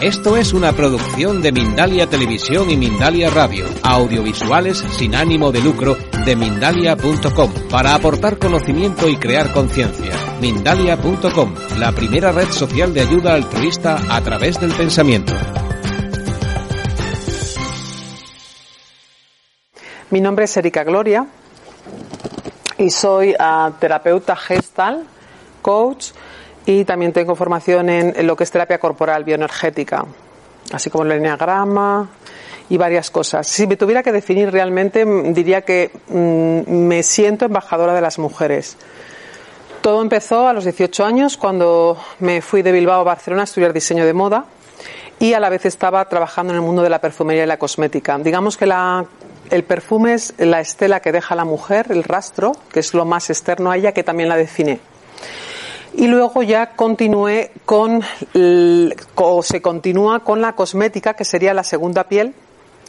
Esto es una producción de Mindalia Televisión y Mindalia Radio, audiovisuales sin ánimo de lucro de mindalia.com, para aportar conocimiento y crear conciencia. Mindalia.com, la primera red social de ayuda altruista a través del pensamiento. Mi nombre es Erika Gloria y soy uh, terapeuta gestal, coach y también tengo formación en, lo que es terapia corporal bioenergética, así como el enneagrama y varias cosas. Si me tuviera que definir realmente, diría que mm, me siento embajadora de las mujeres. Todo empezó a los 18 años cuando me fui de Bilbao a Barcelona a estudiar diseño de moda y a la vez estaba trabajando en el mundo de la perfumería y la cosmética. Digamos que la, el perfume es la estela que deja la mujer, el rastro, que es lo más externo a ella, que también la define y luego ya continué con, o se continúa con la cosmética, que sería la segunda piel,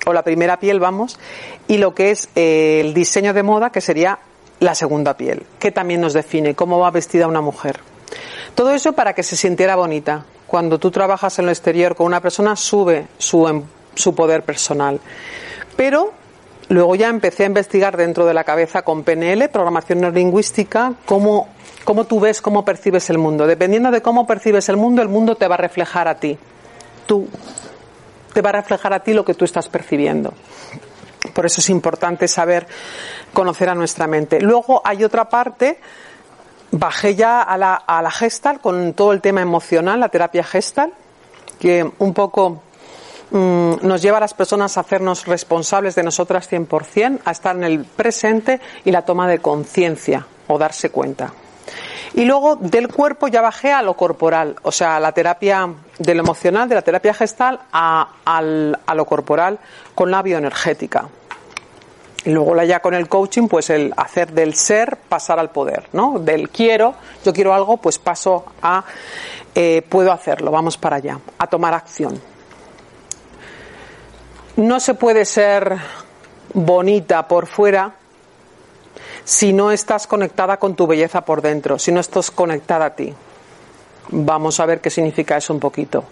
o la primera piel, vamos, y lo que es eh, el diseño de moda, que sería la segunda piel, que también nos define cómo va vestida una mujer. Todo eso para que se sintiera bonita. Cuando tú trabajas en lo exterior con una persona, sube su, em, su poder personal. Pero luego ya empecé a investigar dentro de la cabeza con PNL, programación neurolingüística, cómo cómo tú ves, cómo percibes el mundo. Dependiendo de cómo percibes el mundo, el mundo te va a reflejar a ti. Tú te va a reflejar a ti lo que tú estás percibiendo. Por eso es importante saber conocer a nuestra mente. Luego hay otra parte, bajé ya a la, a la gestal con todo el tema emocional, la terapia gestal, que un poco mm, nos lleva a las personas a hacernos responsables de nosotras 100%, a estar en el presente y la toma de conciencia o darse cuenta. Y luego del cuerpo ya bajé a lo corporal, o sea, a la terapia de lo emocional, de la terapia gestal a, lo corporal con la bioenergética. Y luego ya con el coaching, pues el hacer del ser pasar al poder, ¿no? Del quiero, yo quiero algo, pues paso a eh, puedo hacerlo, vamos para allá, a tomar acción. No se puede ser bonita por fuera si no estás conectada con tu belleza por dentro, si no estás conectada a ti. Vamos a ver qué significa eso un poquito.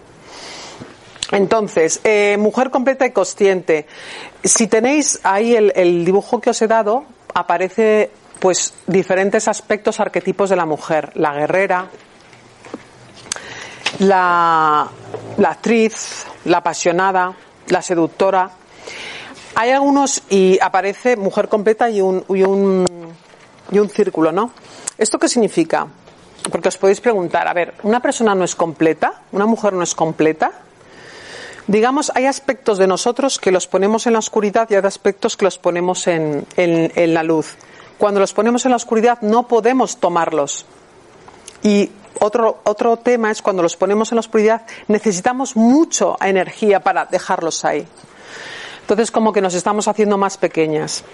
Entonces, eh, mujer completa y consciente. Si tenéis ahí el, dibujo que os he dado, aparece pues diferentes aspectos arquetipos de la mujer. La guerrera, la, la actriz, la apasionada, la seductora. Hay algunos y aparece mujer completa y un, y un, y un círculo, ¿no? ¿Esto qué significa? Porque os podéis preguntar, a ver, ¿una persona no es completa? ¿Una mujer no es completa? Digamos, hay aspectos de nosotros que los ponemos en la oscuridad y hay aspectos que los ponemos en, en, en la luz. Cuando los ponemos en la oscuridad no podemos tomarlos. Y otro, otro tema es cuando los ponemos en la oscuridad necesitamos mucha energía para dejarlos ahí. Entonces como que nos estamos haciendo más pequeñas.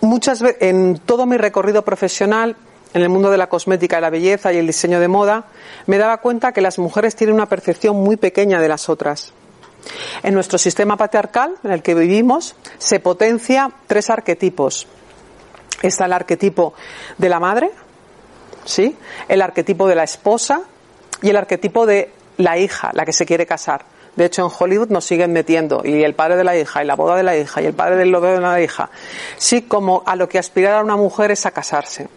Muchas en todo mi recorrido profesional, en el mundo de la cosmética la belleza y el diseño de moda, me daba cuenta que las mujeres tienen una percepción muy pequeña de las otras. En nuestro sistema patriarcal, en el que vivimos, se potencia tres arquetipos. Está el arquetipo de la madre, ¿sí? El arquetipo de la esposa y el arquetipo de la hija, la que se quiere casar. De hecho, en Hollywood nos siguen metiendo y el padre de la hija y la boda de la hija y el padre del novio de la hija. Sí, como a lo que aspirar a una mujer es a casarse.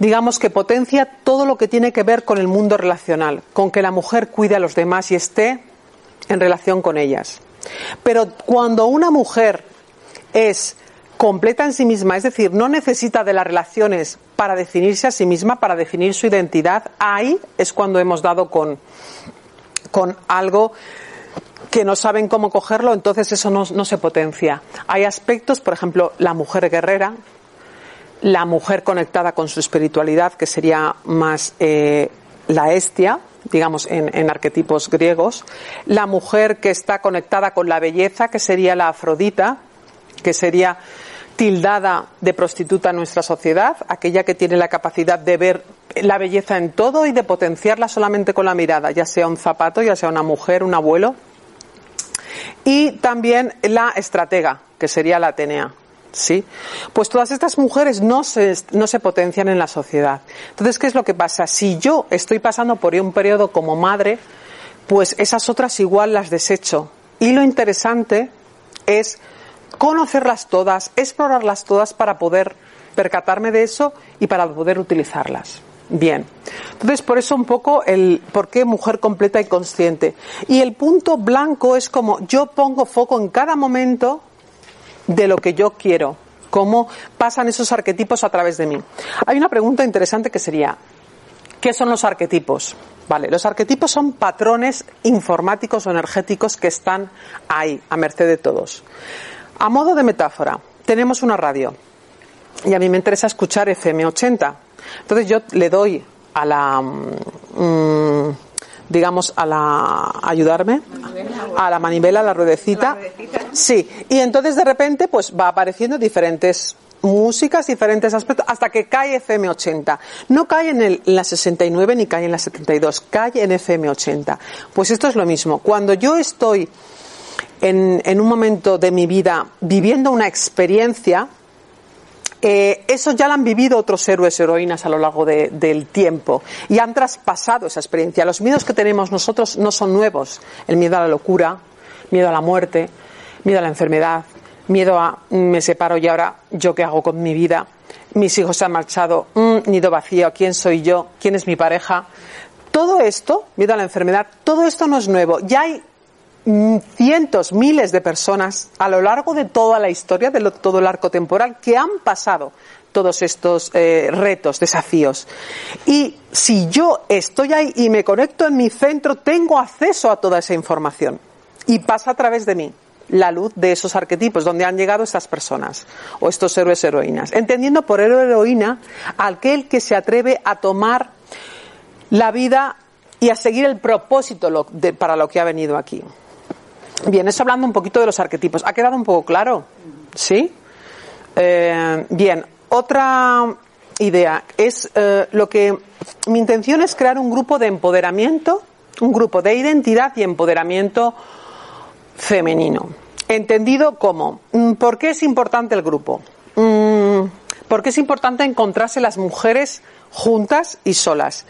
Digamos que potencia todo lo que tiene que ver con el mundo relacional, con que la mujer cuide a los demás y esté en relación con ellas. Pero cuando una mujer es completa en sí misma, es decir, no necesita de las relaciones para definirse a sí misma, para definir su identidad, ahí es cuando hemos dado con, con algo que no saben cómo cogerlo, entonces eso no, se potencia. Hay aspectos, por ejemplo, la mujer guerrera, la mujer conectada con su espiritualidad, que sería más eh, la estia, digamos, en, en, arquetipos griegos, la mujer que está conectada con la belleza, que sería la afrodita, que sería tildada de prostituta en nuestra sociedad, aquella que tiene la capacidad de ver la belleza en todo y de potenciarla solamente con la mirada, ya sea un zapato, ya sea una mujer, un abuelo. Y también la estratega, que sería la Atenea. ¿Sí? Pues todas estas mujeres no se, no se potencian en la sociedad. Entonces, ¿qué es lo que pasa? Si yo estoy pasando por un periodo como madre, pues esas otras igual las desecho. Y lo interesante es conocerlas todas, explorarlas todas para poder percatarme de eso y para poder utilizarlas. Bien. Entonces, por eso un poco el por qué mujer completa y consciente. Y el punto blanco es como yo pongo foco en cada momento de lo que yo quiero, cómo pasan esos arquetipos a través de mí. Hay una pregunta interesante que sería, ¿qué son los arquetipos? Vale, los arquetipos son patrones informáticos o energéticos que están ahí, a merced de todos. A modo de metáfora, tenemos una radio y a mí me interesa escuchar FM80. Entonces yo le doy a la, mm, digamos, a la, ayudarme, a la manivela, a la ruedecita. Sí, y entonces de repente pues va apareciendo diferentes músicas, diferentes aspectos, hasta que cae FM80. No cae en, el, en la 69 ni cae en la 72, cae en FM80. Pues esto es lo mismo. Cuando yo estoy en, en un momento de mi vida viviendo una experiencia, eh, eso ya lo han vivido otros héroes heroínas a lo largo de, del tiempo y han traspasado esa experiencia. Los miedos que tenemos nosotros no son nuevos. El miedo a la locura, miedo a la muerte, miedo a la enfermedad, miedo a me separo y ahora yo qué hago con mi vida. Mis hijos se han marchado, mm, nido vacío, ¿quién soy yo? ¿Quién es mi pareja? Todo esto, miedo a la enfermedad, todo esto no es nuevo. Ya hay mm, cientos, miles de personas a lo largo de toda la historia, de todo el arco temporal, que han pasado todos estos eh, retos, desafíos. Y si yo estoy ahí y me conecto en mi centro, tengo acceso a toda esa información. Y pasa a través de mí la luz de esos arquetipos, donde han llegado estas personas o estos héroes heroínas. Entendiendo por héroe heroína aquel que se atreve a tomar la vida y a seguir el propósito para lo que ha venido aquí. Bien, eso hablando un poquito de los arquetipos. ¿Ha quedado un poco claro? ¿Sí? Eh, bien, otra idea es eh, lo que mi intención es crear un grupo de empoderamiento, un grupo de identidad y empoderamiento femenino. Entendido como, mm, ¿por qué es importante el grupo? Mm, ¿Por qué es importante encontrarse las mujeres juntas y solas,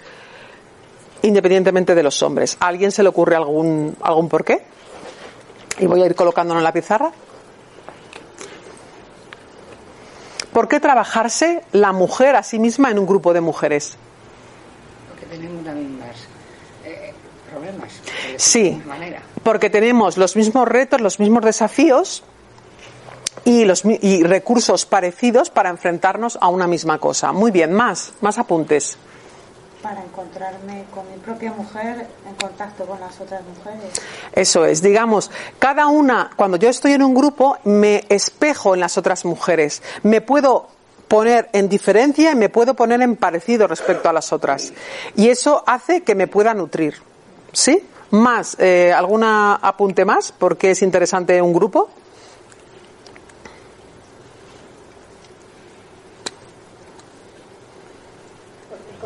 independientemente de los hombres? ¿A alguien se le ocurre algún, algún por qué? Y voy a ir colocándolo en la pizarra. ¿Por qué trabajarse la mujer a sí misma en un grupo de mujeres? Porque tenemos las mismas eh, problemas. decirlo de Sí, porque tenemos los mismos retos, los mismos desafíos y, los, y recursos parecidos para enfrentarnos a una misma cosa. Muy bien, más, más apuntes. Para encontrarme con mi propia mujer en contacto con las otras mujeres. Eso es, digamos, cada una, cuando yo estoy en un grupo, me espejo en las otras mujeres. Me puedo poner en diferencia y me puedo poner en parecido respecto a las otras. Y eso hace que me pueda nutrir. ¿Sí? Más, eh, ¿alguna apunte más? Porque es interesante un grupo.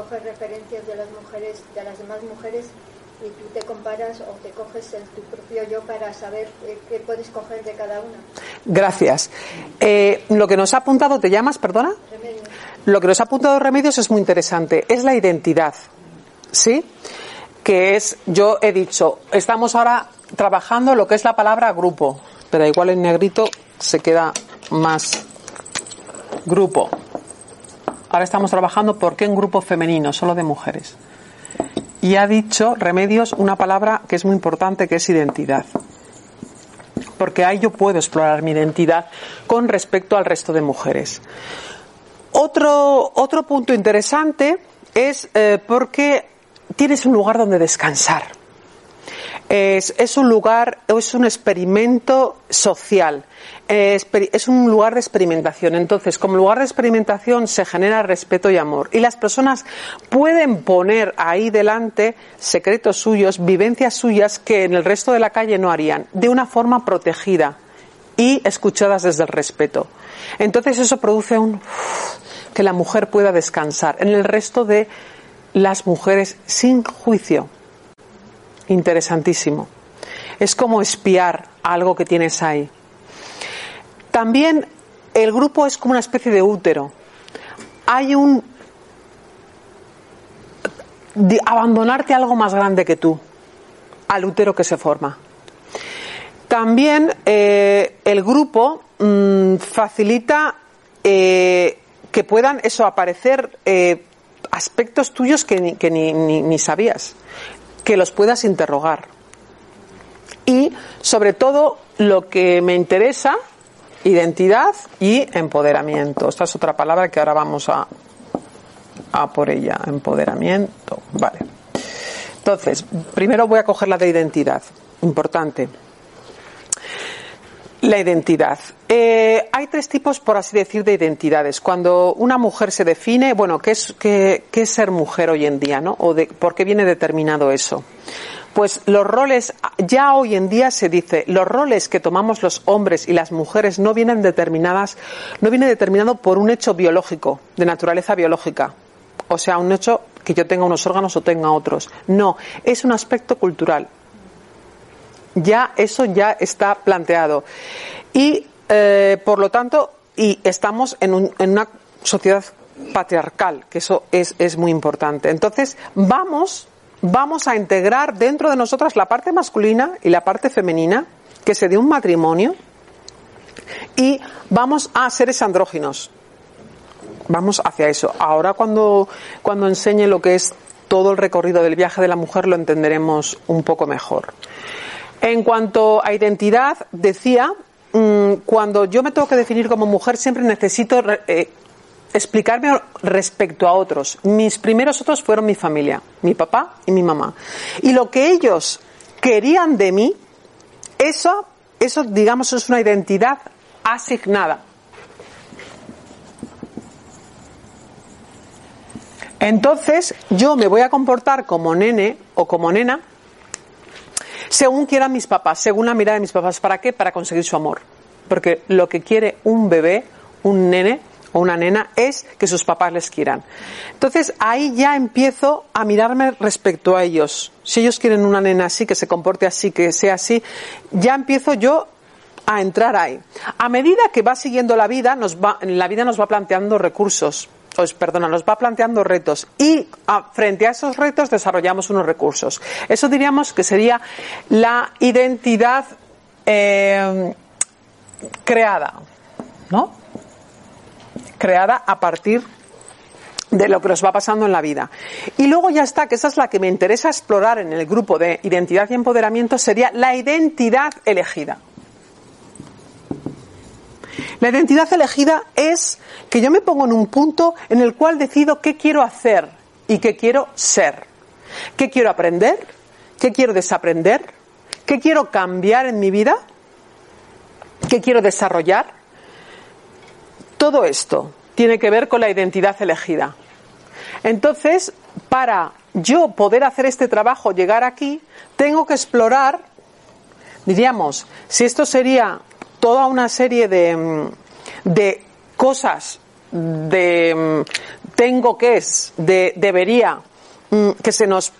Coges referencias de las mujeres, de las demás mujeres y tú te comparas o te coges el, tu propio yo para saber eh, qué puedes coger de cada una. Gracias. Eh, lo que nos ha apuntado, ¿te llamas, perdona? Remedio. Lo que nos ha apuntado Remedios es muy interesante. Es la identidad. ¿Sí? Que es, yo he dicho, estamos ahora trabajando lo que es la palabra grupo. Pero igual en negrito se queda más grupo. Ahora estamos trabajando por qué en grupo femenino, solo de mujeres. Y ha dicho Remedios una palabra que es muy importante, que es identidad porque ahí yo puedo explorar mi identidad con respecto al resto de mujeres. Otro, otro punto interesante es eh, porque tienes un lugar donde descansar. Es, es un lugar, es un experimento social, es, un lugar de experimentación. Entonces, como lugar de experimentación se genera respeto y amor. Y las personas pueden poner ahí delante secretos suyos, vivencias suyas que en el resto de la calle no harían, de una forma protegida y escuchadas desde el respeto. Entonces, eso produce un que la mujer pueda descansar. En el resto de las mujeres sin juicio. Interesantísimo. Es como espiar algo que tienes ahí. También el grupo es como una especie de útero. Hay un abandonarte a algo más grande que tú. al útero que se forma. También eh, el grupo mm, facilita eh, que puedan eso aparecer eh, aspectos tuyos que, ni sabías, que los puedas interrogar. Y sobre todo lo que me interesa, identidad y empoderamiento. Esta es otra palabra que ahora vamos a, a por ella. Empoderamiento. Vale. Entonces, primero voy a coger la de identidad. Importante. La identidad. Eh, hay tres tipos, por así decir, de identidades. Cuando una mujer se define, bueno, ¿qué es, qué, es ser mujer hoy en día, no? ¿O de, por qué viene determinado eso? Pues los roles, ya hoy en día se dice, los roles que tomamos los hombres y las mujeres no vienen determinadas, no viene determinado por un hecho biológico, de naturaleza biológica. O sea, un hecho que yo tenga unos órganos o tenga otros. No, es un aspecto cultural. Ya eso ya está planteado. Y eh, por lo tanto, y estamos en, un, en una sociedad patriarcal, que eso es, es muy importante. Entonces, vamos vamos a integrar dentro de nosotras la parte masculina y la parte femenina que se dio un matrimonio y vamos a seres andróginos. Vamos hacia eso. Ahora cuando, cuando enseñe lo que es todo el recorrido del viaje de la mujer lo entenderemos un poco mejor. En cuanto a identidad, decía, mmm, cuando yo me tengo que definir como mujer siempre necesito eh, explicarme respecto a otros. Mis primeros otros fueron mi familia, mi papá y mi mamá. Y lo que ellos querían de mí, eso, eso digamos es una identidad asignada. Entonces, yo me voy a comportar como nene o como nena según quieran mis papás, según la mirada de mis papás. ¿Para qué? Para conseguir su amor. Porque lo que quiere un bebé, un nene, o una nena es que sus papás les quieran. Entonces ahí ya empiezo a mirarme respecto a ellos. Si ellos quieren una nena así, que se comporte así, que sea así, ya empiezo yo a entrar ahí. A medida que va siguiendo la vida, nos va, la vida nos va planteando recursos. Pues, perdona, nos va planteando retos y a, frente a esos retos desarrollamos unos recursos. Eso diríamos que sería la identidad eh, creada, ¿no? creada a partir de lo que nos va pasando en la vida. Y luego ya está, que esa es la que me interesa explorar en el grupo de identidad y empoderamiento, sería la identidad elegida. La identidad elegida es que yo me pongo en un punto en el cual decido qué quiero hacer y qué quiero ser. ¿Qué quiero aprender? ¿Qué quiero desaprender? ¿Qué quiero cambiar en mi vida? ¿Qué quiero desarrollar? Todo esto tiene que ver con la identidad elegida. Entonces, para yo poder hacer este trabajo, llegar aquí, tengo que explorar, diríamos, si esto sería toda una serie de, mm, de cosas, de mm, tengo que es, de debería, mm, que se nos,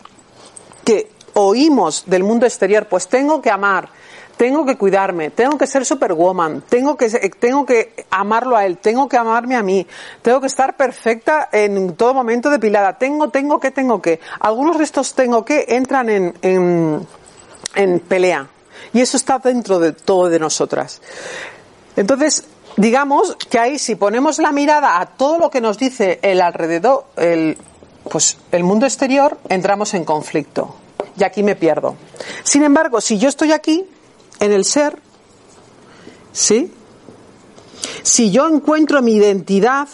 que oímos del mundo exterior, pues tengo que amar, tengo que cuidarme, tengo que ser superwoman, tengo que, tengo que amarlo a él, tengo que amarme a mí, tengo que estar perfecta en todo momento depilada, tengo, tengo que, tengo que. Algunos de estos tengo que entran en, en, en pelea. Y eso está dentro de todo de nosotras. Entonces, digamos que ahí si ponemos la mirada a todo lo que nos dice el alrededor, el, pues el mundo exterior, entramos en conflicto. Y aquí me pierdo. Sin embargo, si yo estoy aquí, en el ser, ¿sí? Si yo encuentro mi identidad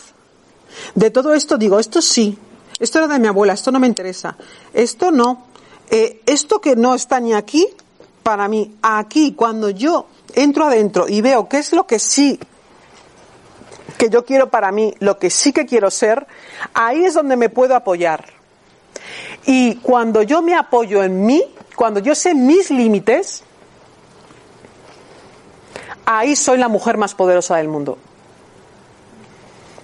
de todo esto, digo, esto sí, esto era de mi abuela, esto no me interesa, esto no, eh, esto que no está ni aquí, para mí, aquí, cuando yo entro adentro y veo qué es lo que sí que yo quiero para mí, lo que sí que quiero ser, ahí es donde me puedo apoyar. Y cuando yo me apoyo en mí, cuando yo sé mis límites, ahí soy la mujer más poderosa del mundo.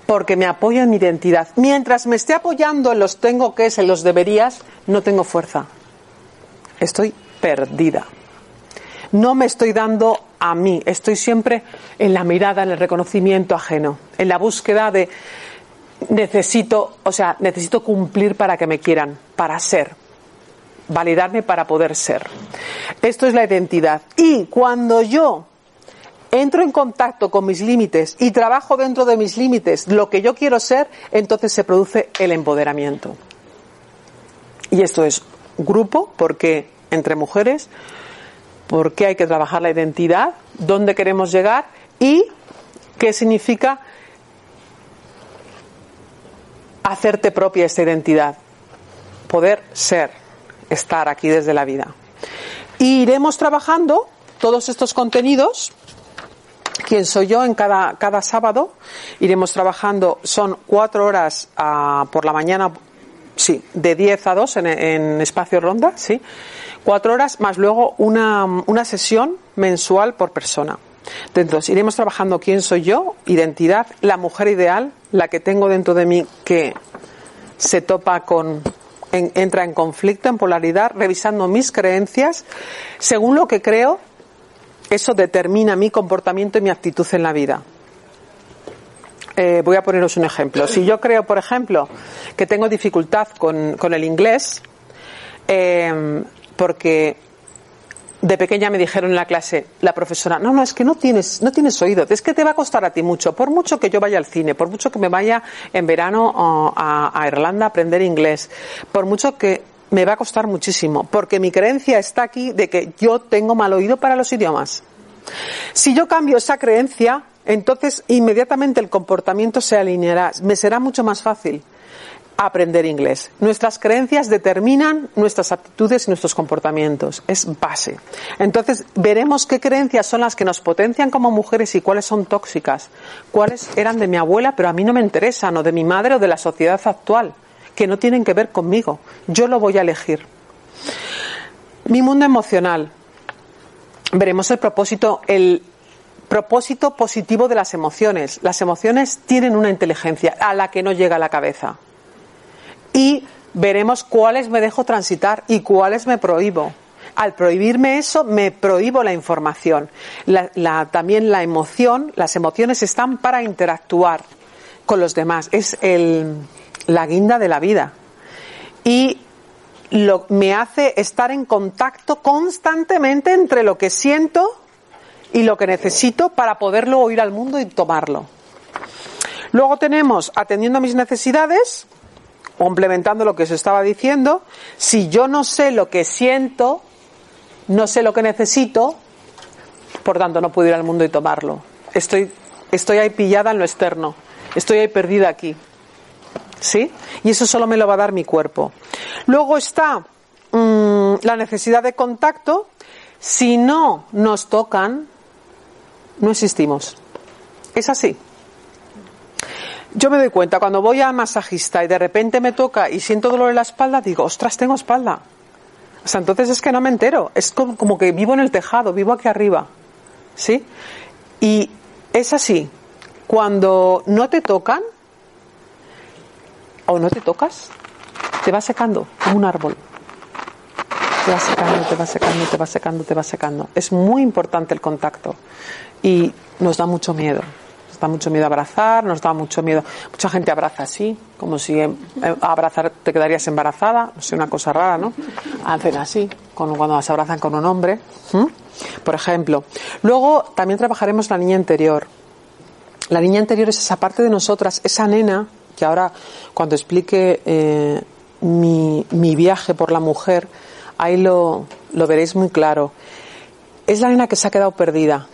Porque me apoyo en mi identidad. Mientras me esté apoyando en los tengo que, en los deberías, no tengo fuerza. Estoy perdida. No me estoy dando a mí. Estoy siempre en la mirada, en el reconocimiento ajeno, en la búsqueda de necesito, o sea, necesito cumplir para que me quieran, para ser, validarme para poder ser. Esto es la identidad. Y cuando yo entro en contacto con mis límites y trabajo dentro de mis límites lo que yo quiero ser, entonces se produce el empoderamiento. Y esto es grupo, porque entre mujeres, por qué hay que trabajar la identidad, dónde queremos llegar y qué significa hacerte propia esta identidad, poder ser, estar aquí desde la vida. Y iremos trabajando todos estos contenidos quién soy yo en cada, cada sábado. Iremos trabajando, son cuatro horas ah, por la mañana, sí, de 10 a 2 en, en, espacio ronda, sí. Cuatro horas más luego una, una sesión mensual por persona. Entonces, iremos trabajando quién soy yo, identidad, la mujer ideal, la que tengo dentro de mí que se topa con, en, entra en conflicto, en polaridad, revisando mis creencias, según lo que creo, eso determina mi comportamiento y mi actitud en la vida. Eh, voy a poneros un ejemplo. Si yo creo, por ejemplo, que tengo dificultad con, con el inglés, eh, porque de pequeña me dijeron en la clase, la profesora, no, no, es que no tienes, no tienes oído, es que te va a costar a ti mucho, por mucho que yo vaya al cine, por mucho que me vaya en verano a, a Irlanda a aprender inglés, por mucho que me va a costar muchísimo, porque mi creencia está aquí de que yo tengo mal oído para los idiomas. Si yo cambio esa creencia, entonces inmediatamente el comportamiento se alineará, me será mucho más fácil aprender inglés. Nuestras creencias determinan nuestras actitudes y nuestros comportamientos. Es base. Entonces veremos qué creencias son las que nos potencian como mujeres y cuáles son tóxicas. Cuáles eran de mi abuela, pero a mí no me interesan, o de mi madre o de la sociedad actual que no tienen que ver conmigo. Yo lo voy a elegir. Mi mundo emocional. Veremos el propósito, el propósito positivo de las emociones. Las emociones tienen una inteligencia a la que no llega la cabeza. Y veremos cuáles me dejo transitar y cuáles me prohíbo. Al prohibirme eso, me prohíbo la información. La, también la emoción, las emociones están para interactuar con los demás. Es el, la guinda de la vida. Y lo, me hace estar en contacto constantemente entre lo que siento y lo que necesito para poderlo oír al mundo y tomarlo. Luego tenemos atendiendo a mis necesidades, complementando lo que os estaba diciendo, si yo no sé lo que siento, no sé lo que necesito, por tanto no puedo ir al mundo y tomarlo. Estoy, estoy ahí pillada en lo externo, estoy ahí perdida aquí. ¿Sí? Y eso solo me lo va a dar mi cuerpo. Luego está mmm, la necesidad de contacto. Si no nos tocan, no existimos. Es así. Yo me doy cuenta, cuando voy al masajista y de repente me toca y siento dolor en la espalda, digo, ostras, tengo espalda. O sea, entonces es que no me entero. Es como, como que vivo en el tejado, vivo aquí arriba. ¿Sí? Y es así. Cuando no te tocan, o no te tocas, te va secando como un árbol. Te va secando, te va secando, te va secando, te va secando. Es muy importante el contacto y nos da mucho miedo. Nos da mucho miedo abrazar, nos da mucho miedo. Mucha gente abraza así, como si eh, abrazar te quedarías embarazada, no sé, una cosa rara, ¿no? Hacen así, cuando se abrazan con un hombre, por ejemplo. Luego también trabajaremos la niña interior. La niña interior es esa parte de nosotras, esa nena que ahora cuando explique eh, mi, mi, viaje por la mujer, ahí lo, lo veréis muy claro. Es la nena que se ha quedado perdida,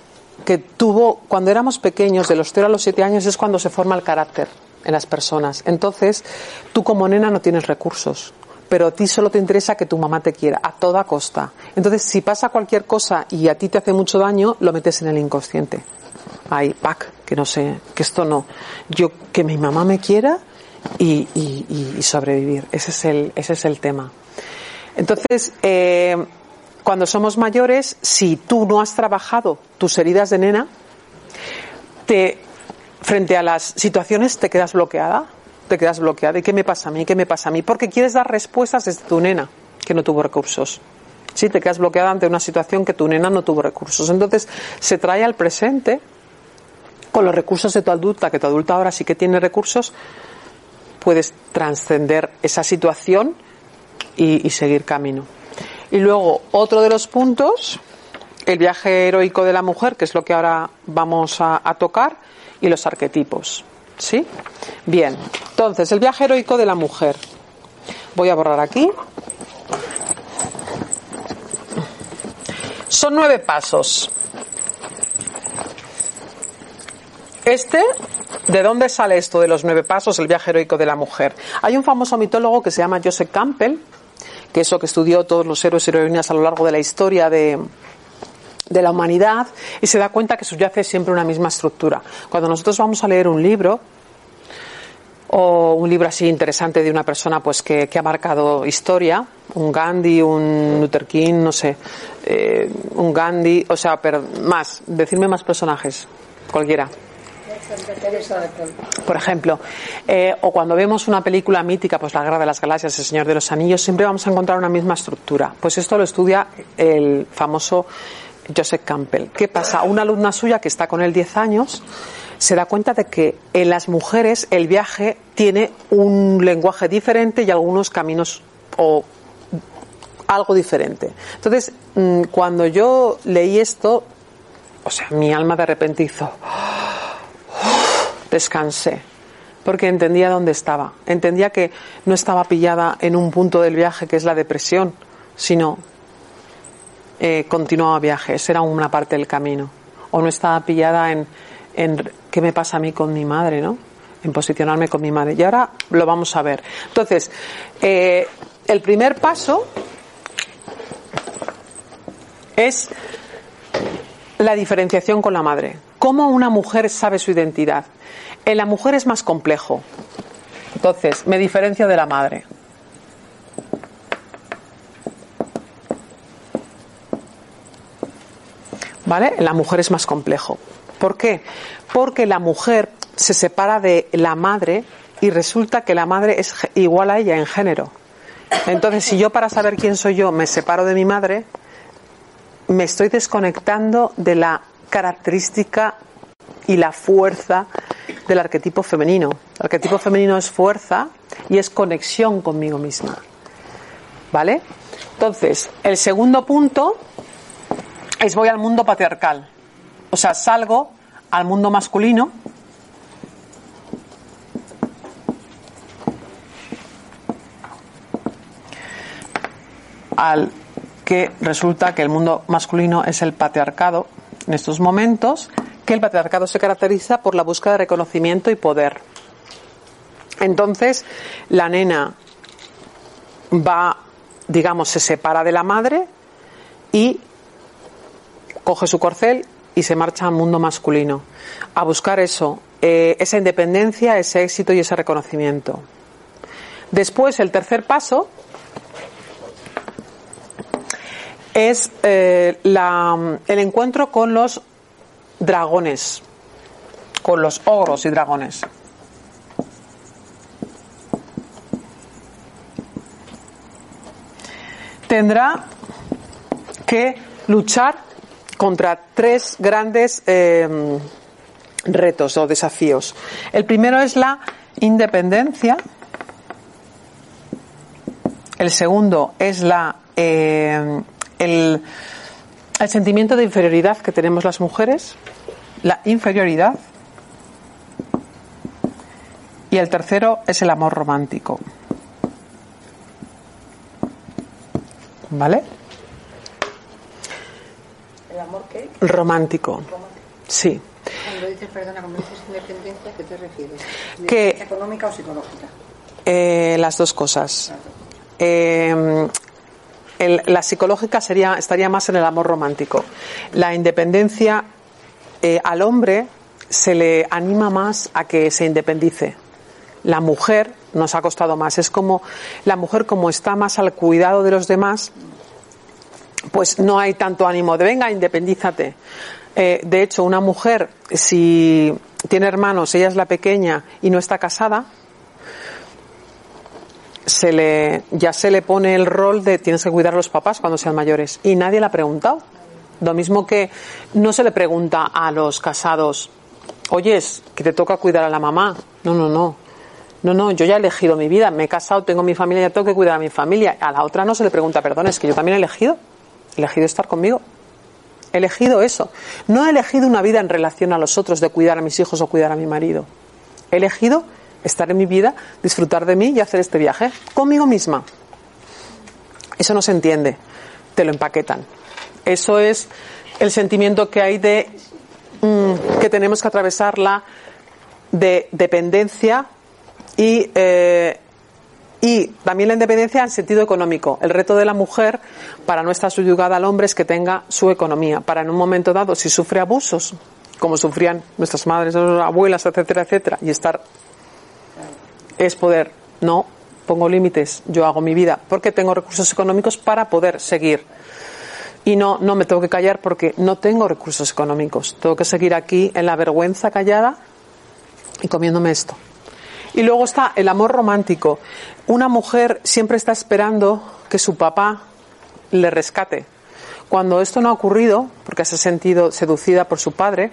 que tuvo, cuando éramos pequeños, de los 0 a los 7 años, es cuando se forma el carácter en las personas. Entonces, tú como nena no tienes recursos, pero a ti solo te interesa que tu mamá te quiera, a toda costa. Entonces, si pasa cualquier cosa y a ti te hace mucho daño, lo metes en el inconsciente. Ahí, pack, que no sé, que esto no. Yo, que mi mamá me quiera y, y, y sobrevivir. Ese es el, ese es el tema. Entonces, eh, cuando somos mayores, si tú no has trabajado tus heridas de nena, te, frente a las situaciones te quedas bloqueada, te quedas bloqueada. ¿Y qué me pasa a mí? ¿Qué me pasa a mí? Porque quieres dar respuestas desde tu nena, que no tuvo recursos. Sí, te quedas bloqueada ante una situación que tu nena no tuvo recursos. Entonces, se trae al presente con los recursos de tu adulta, que tu adulta ahora sí que tiene recursos, puedes trascender esa situación y, y seguir camino. Y luego otro de los puntos, el viaje heroico de la mujer, que es lo que ahora vamos a, tocar, y los arquetipos. ¿Sí? Bien, entonces el viaje heroico de la mujer. Voy a borrar aquí. Son nueve pasos. Este, ¿de dónde sale esto de los nueve pasos, el viaje heroico de la mujer? Hay un famoso mitólogo que se llama Joseph Campbell, que es eso que estudió todos los héroes y heroínas a lo largo de la historia de, de la humanidad y se da cuenta que subyace siempre una misma estructura. Cuando nosotros vamos a leer un libro, o un libro así interesante de una persona pues que, que ha marcado historia, un Gandhi, un Luther King, no sé, eh, un Gandhi, o sea, pero más, decirme más personajes, cualquiera. Por ejemplo, eh, o cuando vemos una película mítica, pues La Guerra de las Galaxias, El Señor de los Anillos, siempre vamos a encontrar una misma estructura. Pues esto lo estudia el famoso Joseph Campbell. ¿Qué pasa? Una alumna suya que está con él 10 años se da cuenta de que en las mujeres el viaje tiene un lenguaje diferente y algunos caminos o algo diferente. Entonces, mm, cuando yo leí esto, o sea, mi alma de repente hizo descansé, porque entendía dónde estaba. Entendía que no estaba pillada en un punto del viaje que es la depresión, sino eh, continuaba viaje, esa era una parte del camino. O no estaba pillada en, en qué me pasa a mí con mi madre, ¿no? En posicionarme con mi madre. Y ahora lo vamos a ver. Entonces, eh, el primer paso es la diferenciación con la madre. ¿Cómo una mujer sabe su identidad? En la mujer es más complejo. Entonces, me diferencio de la madre. ¿Vale? En la mujer es más complejo. ¿Por qué? Porque la mujer se separa de la madre y resulta que la madre es igual a ella en género. Entonces, si yo para saber quién soy yo me separo de mi madre, me estoy desconectando de la característica y la fuerza del arquetipo femenino. El arquetipo femenino es fuerza y es conexión conmigo misma. ¿Vale? Entonces, el segundo punto es voy al mundo patriarcal. O sea, salgo al mundo masculino. Al que resulta que el mundo masculino es el patriarcado en estos momentos, que el patriarcado se caracteriza por la búsqueda de reconocimiento y poder. Entonces, la nena va, digamos, se separa de la madre y coge su corcel y se marcha al mundo masculino a buscar eso, eh, esa independencia, ese éxito y ese reconocimiento. Después, el tercer paso es eh, la, el encuentro con los dragones, con los ogros y dragones. Tendrá que luchar contra tres grandes eh, retos o desafíos. El primero es la independencia. El segundo es la eh, el, el sentimiento de inferioridad que tenemos las mujeres, la inferioridad. Y el tercero es el amor romántico. ¿Vale? ¿El amor qué? Romántico. Sí. Cuando dices, perdona, cuando dices independencia, ¿a qué te refieres? Que- ¿Independencia económica o psicológica? Eh, las dos cosas. Eh, el- la psicológica sería, estaría más en el amor romántico. La independencia eh, al hombre se le anima más a que se independice. La mujer nos ha costado más. Es como la mujer como está más al cuidado de los demás, pues no hay tanto ánimo de venga, independízate. Eh, de hecho, una mujer, si tiene hermanos, ella es la pequeña y no está casada, se le, ya se le pone el rol de tienes que cuidar a los papás cuando sean mayores. Y nadie le ha preguntado. Lo mismo que no se le pregunta a los casados, oyes, que te toca cuidar a la mamá. No, no, no. No, no, yo ya he elegido mi vida, me he casado, tengo mi familia, ya tengo que cuidar a mi familia. A la otra no se le pregunta, perdón, es que yo también he elegido. He elegido estar conmigo. He elegido eso. No he elegido una vida en relación a los otros, de cuidar a mis hijos o cuidar a mi marido. He elegido estar en mi vida, disfrutar de mí y hacer este viaje conmigo misma. Eso no se entiende. Te lo empaquetan. Eso es el sentimiento que hay de mm, que tenemos que atravesar la de dependencia y, eh, y también la independencia en sentido económico. El reto de la mujer para no estar subyugada al hombre es que tenga su economía, para en un momento dado, si sufre abusos, como sufrían nuestras madres, nuestras abuelas, etcétera, etcétera, y estar es poder, no, pongo límites, yo hago mi vida, porque tengo recursos económicos para poder seguir. Y no, no me tengo que callar porque no tengo recursos económicos. Tengo que seguir aquí en la vergüenza callada y comiéndome esto. Y luego está el amor romántico. Una mujer siempre está esperando que su papá le rescate. Cuando esto no ha ocurrido, porque se ha sentido seducida por su padre,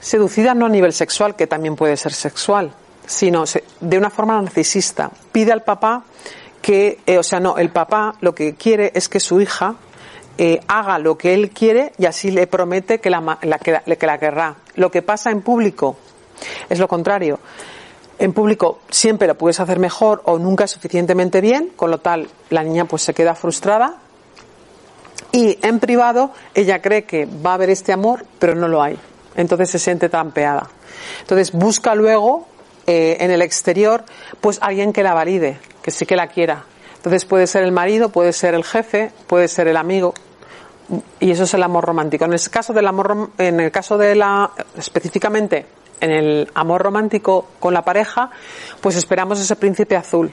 seducida no a nivel sexual, que también puede ser sexual, sino de una forma narcisista. Pide al papá que, eh, o sea, no, el papá lo que quiere es que su hija eh, haga lo que él quiere y así le promete que la, que, que la querrá. Lo que pasa en público es lo contrario. En público siempre lo puedes hacer mejor o nunca suficientemente bien, con lo tal la niña pues se queda frustrada. Y en privado ella cree que va a haber este amor, pero no lo hay. Entonces se siente trampeada. Entonces busca luego eh, en el exterior pues alguien que la valide, que sí que la quiera. Entonces puede ser el marido, puede ser el jefe, puede ser el amigo, y eso es el amor romántico. En el caso del amor, en el caso de la, específicamente en el amor romántico con la pareja, pues esperamos ese príncipe azul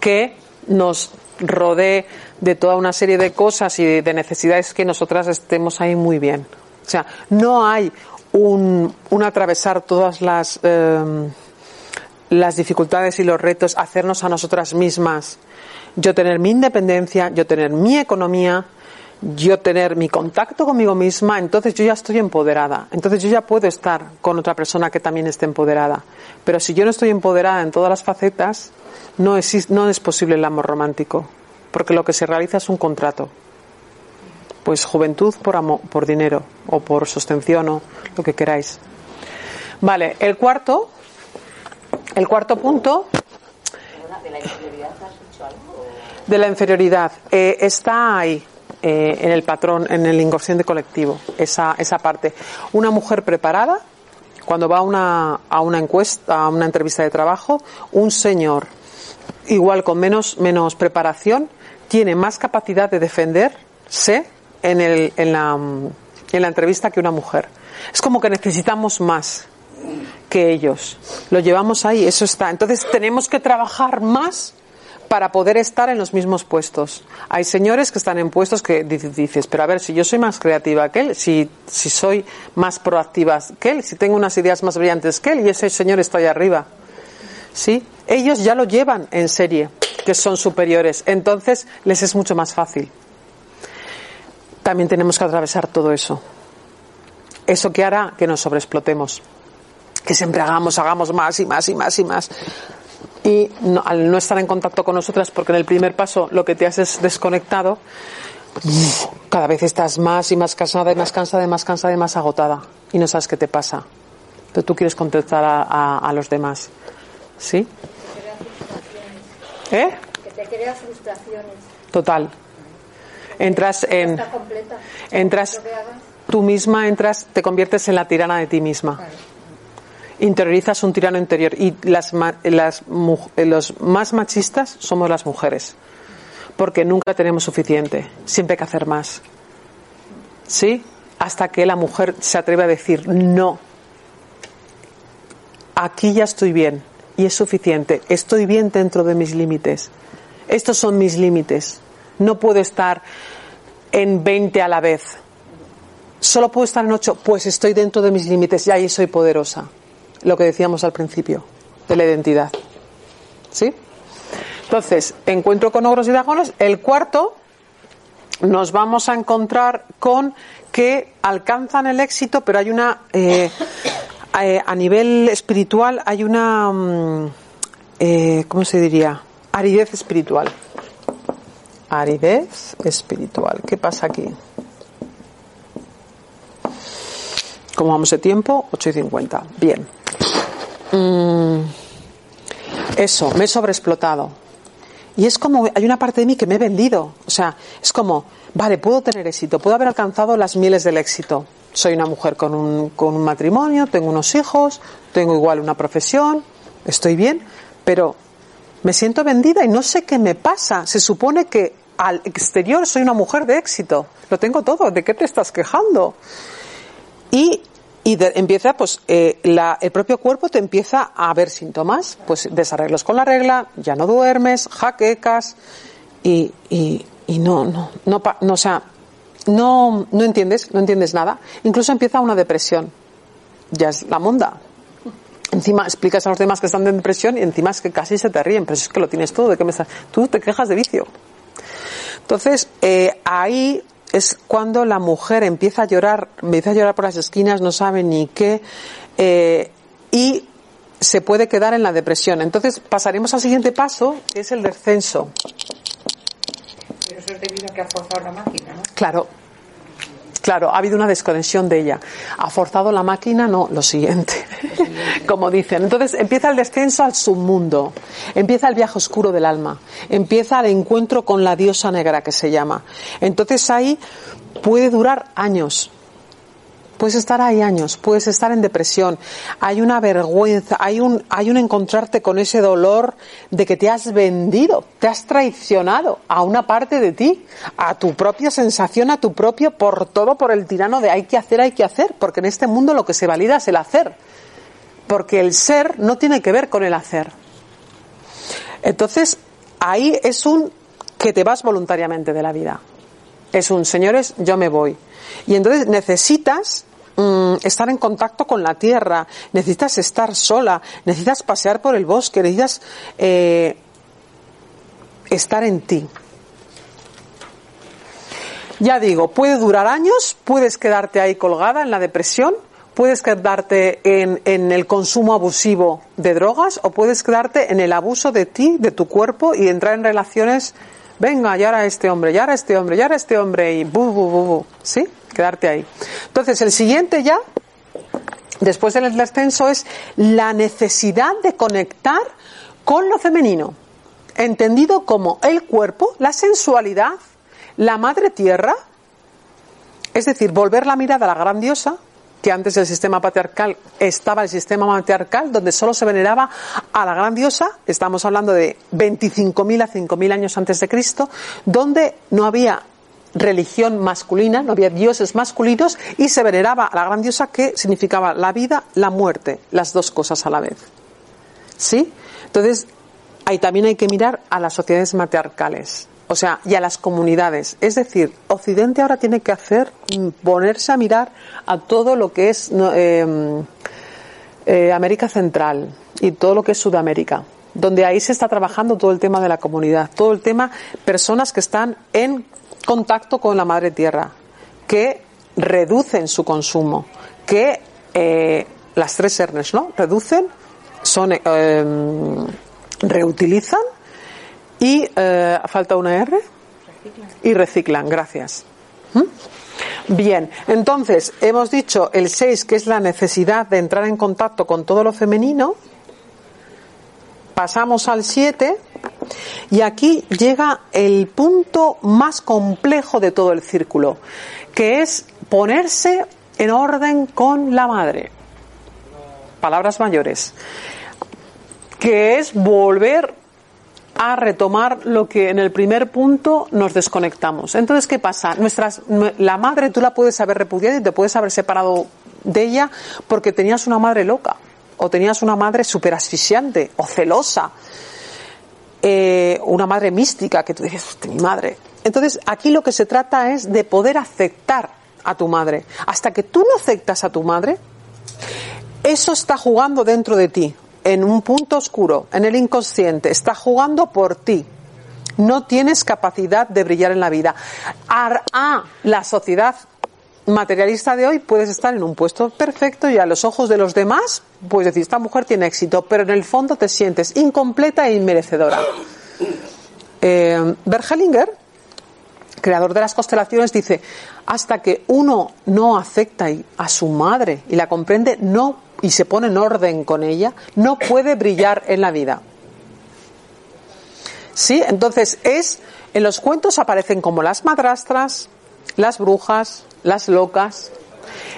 que nos rodee de toda una serie de cosas y de necesidades que nosotras estemos ahí muy bien. O sea, no hay un, un atravesar todas las, eh, las dificultades y los retos, hacernos a nosotras mismas, yo tener mi independencia, yo tener mi economía, yo tener mi contacto conmigo misma, entonces yo ya estoy empoderada. Entonces yo ya puedo estar con otra persona que también esté empoderada. Pero si yo no estoy empoderada en todas las facetas, no, no es posible el amor romántico. Porque lo que se realiza es un contrato. Pues juventud por, amor, por dinero o por sostención o lo que queráis. Vale, el cuarto, el cuarto punto. ¿De la inferioridad De la inferioridad. Eh, está ahí eh, en el patrón, en el inconsciente colectivo, esa, esa parte. Una mujer preparada, cuando va a una, a una encuesta, a una entrevista de trabajo, un señor igual con menos, menos preparación tiene más capacidad de defenderse en, el, en, la, en la entrevista que una mujer. Es como que necesitamos más que ellos. Lo llevamos ahí, eso está. Entonces tenemos que trabajar más para poder estar en los mismos puestos. Hay señores que están en puestos que dices, pero a ver, si yo soy más creativa que él, si, si soy más proactiva que él, si tengo unas ideas más brillantes que él y ese señor está ahí arriba. ¿Sí? Ellos ya lo llevan en serie, que son superiores. Entonces les es mucho más fácil. También tenemos que atravesar todo eso. Eso que hará que nos sobreexplotemos. Que siempre hagamos, hagamos más y más y más y más y al no estar en contacto con nosotras, porque en el primer paso lo que te haces desconectado, cada vez estás más y más cansada y más cansada y más cansada y más agotada y no sabes qué te pasa. Pero tú quieres contestar a, a, los demás. ¿Sí? ¿Eh? Que te crea frustraciones. Total. Entras en. Entras. Tú misma entras, te conviertes en la tirana de ti misma interiorizas un tirano interior y las, las, los más machistas somos las mujeres porque nunca tenemos suficiente, siempre hay que hacer más. ¿Sí? Hasta que la mujer se atreve a decir, no, aquí ya estoy bien y es suficiente, estoy bien dentro de mis límites. Estos son mis límites. No puedo estar en 20 a la vez. Solo puedo estar en 8, pues estoy dentro de mis límites y ahí soy poderosa lo que decíamos al principio, de la identidad. ¿Sí? Entonces, encuentro con ogros y dragones. El cuarto, nos vamos a encontrar con que alcanzan el éxito, pero hay una. Eh, eh, a nivel espiritual hay una. Mm, eh, ¿cómo se diría? Aridez espiritual. Aridez espiritual. ¿Qué pasa aquí? ¿Cómo vamos de tiempo? 8 y 50. Bien. Mm, eso, me he sobreexplotado. Y es como, hay una parte de mí que me he vendido. O sea, es como, vale, puedo tener éxito, puedo haber alcanzado las mieles del éxito. Soy una mujer con un, con un matrimonio, tengo unos hijos, tengo igual una profesión, estoy bien, pero me siento vendida y no sé qué me pasa. Se supone que al exterior soy una mujer de éxito. Lo tengo todo. ¿De qué te estás quejando? Y, empieza, pues, eh, la- el propio cuerpo te empieza a ver síntomas. Pues desarreglos con la regla, ya no duermes, jaquecas y, y, y no, no, no, no, o sea, no, no entiendes, no entiendes nada. Incluso empieza una depresión. Ya es la monda. Encima explicas a los demás que están en depresión y encima es que casi se te ríen, pero es que lo tienes todo, ¿de qué me estás? Tú te quejas de vicio. Entonces, eh, ahí es cuando la mujer empieza a llorar, empieza a llorar por las esquinas, no sabe ni qué, eh, y se puede quedar en la depresión. Entonces, pasaremos al siguiente paso, que es el descenso. Pero eso es debido a que ha forzado la máquina, ¿no? Claro, claro, ha habido una desconexión de ella. ¿Ha forzado la máquina? No, lo siguiente, como dicen. Entonces empieza el descenso al submundo, empieza el viaje oscuro del alma, empieza el encuentro con la diosa negra que se llama. Entonces ahí puede durar años. Puedes estar ahí años, puedes estar en depresión, hay una vergüenza, hay un, hay un encontrarte con ese dolor de que te has vendido, te has traicionado a una parte de ti, a tu propia sensación, a tu propio, por todo por el tirano de hay que hacer, hay que hacer, porque en este mundo lo que se valida es el hacer, porque el ser no tiene que ver con el hacer. Entonces, ahí es un que te vas voluntariamente de la vida. Es un, señores, yo me voy. Y entonces necesitas mm, estar en contacto con la tierra, necesitas estar sola, necesitas pasear por el bosque, necesitas eh, estar en ti. Ya digo, puede durar años, puedes quedarte ahí colgada en la depresión, puedes quedarte en, el consumo abusivo de drogas o puedes quedarte en el abuso de ti, de tu cuerpo y entrar en relaciones, venga, ya ahora este hombre, ya ahora este hombre, ya ahora este hombre y bu, bu, bu, bu, ¿sí? Quedarte ahí. Entonces, el siguiente ya, después del descenso, es la necesidad de conectar con lo femenino, entendido como el cuerpo, la sensualidad, la madre tierra, es decir, volver la mirada a la gran diosa, que antes del sistema patriarcal estaba el sistema matriarcal, donde solo se veneraba a la gran diosa, estamos hablando de 25.000 a 5.000 años antes de Cristo, donde no había religión masculina, no había dioses masculinos y se veneraba a la gran diosa que significaba la vida, la muerte, las dos cosas a la vez. ¿Sí? Entonces, ahí también hay que mirar a las sociedades matriarcales, o sea, y a las comunidades. Es decir, Occidente ahora tiene que hacer, mm, ponerse a mirar a todo lo que es eh, eh, América Central y todo lo que es Sudamérica, donde ahí se está trabajando todo el tema de la comunidad, todo el tema, personas que están en contacto con la madre tierra, que reducen su consumo, que eh, las tres R's, ¿no? Reducen, son, eh, reutilizan y eh, falta una R y reciclan. Gracias. ¿Mm? Bien, entonces hemos dicho el 6 que es la necesidad de entrar en contacto con todo lo femenino. Pasamos al 7 y aquí llega el punto más complejo de todo el círculo, que es ponerse en orden con la madre. Palabras mayores. Que es volver a retomar lo que en el primer punto nos desconectamos. Entonces, ¿qué pasa? Nuestras, la madre tú la puedes haber repudiado y te puedes haber separado de ella porque tenías una madre loca o tenías una madre súper asfixiante o celosa. Eh, una madre mística que tú dices, mi madre. Entonces, aquí lo que se trata es de poder aceptar a tu madre. Hasta que tú no aceptas a tu madre, eso está jugando dentro de ti, en un punto oscuro, en el inconsciente, está jugando por ti. No tienes capacidad de brillar en la vida. A, a la sociedad materialista de hoy puedes estar en un puesto perfecto y a los ojos de los demás puedes decir, esta mujer tiene éxito, pero en el fondo te sientes incompleta e inmerecedora. Eh, creador de las constelaciones, dice, hasta que uno no acepta a su madre y la comprende, no y se pone en orden con ella, no puede brillar en la vida. ¿Sí? Entonces es, en los cuentos aparecen como las madrastras, las brujas, las locas.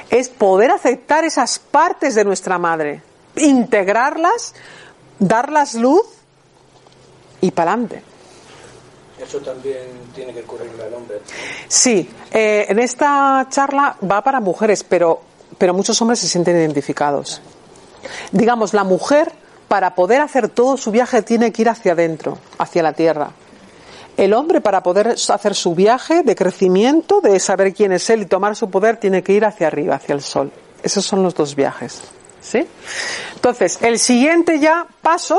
Es poder aceptar esas partes de nuestra madre, integrarlas, darlas luz y para adelante. Eso también tiene que ocurrirle al hombre. Sí, eh, en esta charla va para mujeres, pero, pero muchos hombres se sienten identificados. Digamos, la mujer, para poder hacer todo su viaje, tiene que ir hacia adentro, hacia la tierra. El hombre, para poder hacer su viaje de crecimiento, de saber quién es él y tomar su poder, tiene que ir hacia arriba, hacia el sol. Esos son los dos viajes. ¿Sí? Entonces, el siguiente ya paso.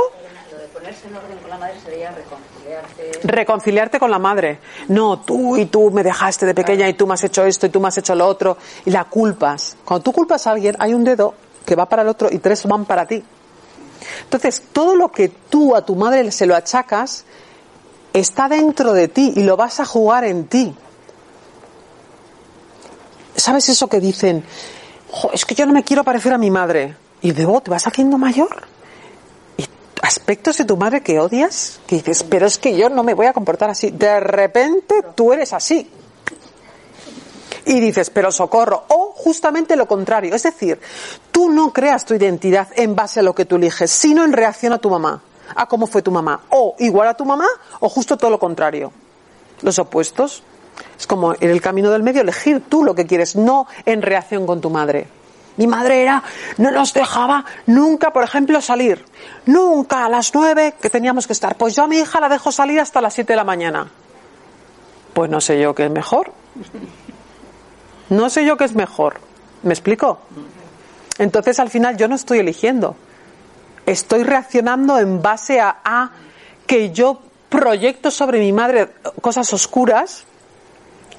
Ponerse en orden con la madre sería reconciliarte. Reconciliarte con la madre. No, tú y tú me dejaste de pequeña y tú me has hecho esto y tú me has hecho lo otro. Y la culpas. Cuando tú culpas a alguien, hay un dedo que va para el otro y tres van para ti. Entonces, todo lo que tú a tu madre se lo achacas, está dentro de ti y lo vas a jugar en ti. ¿Sabes eso que dicen? "Jo, es que yo no me quiero parecer a mi madre. Y luego te vas haciendo mayor. Y aspectos de tu madre que odias, que dices, pero es que yo no me voy a comportar así. De repente tú eres así. Y dices, pero socorro. O justamente lo contrario. Es decir, tú no creas tu identidad en base a lo que tú eliges, sino en reacción a tu mamá a cómo fue tu mamá. O igual a tu mamá o justo todo lo contrario. Los opuestos. Es como en el camino del medio elegir tú lo que quieres, no en reacción con tu madre. Mi madre era, no nos dejaba nunca, por ejemplo, salir. Nunca a las nueve que teníamos que estar. Pues yo a mi hija la dejo salir hasta las siete de la mañana. Pues no sé yo qué es mejor. No sé yo qué es mejor. ¿Me explico? Entonces al final yo no estoy eligiendo estoy reaccionando en base a, a, que yo proyecto sobre mi madre cosas oscuras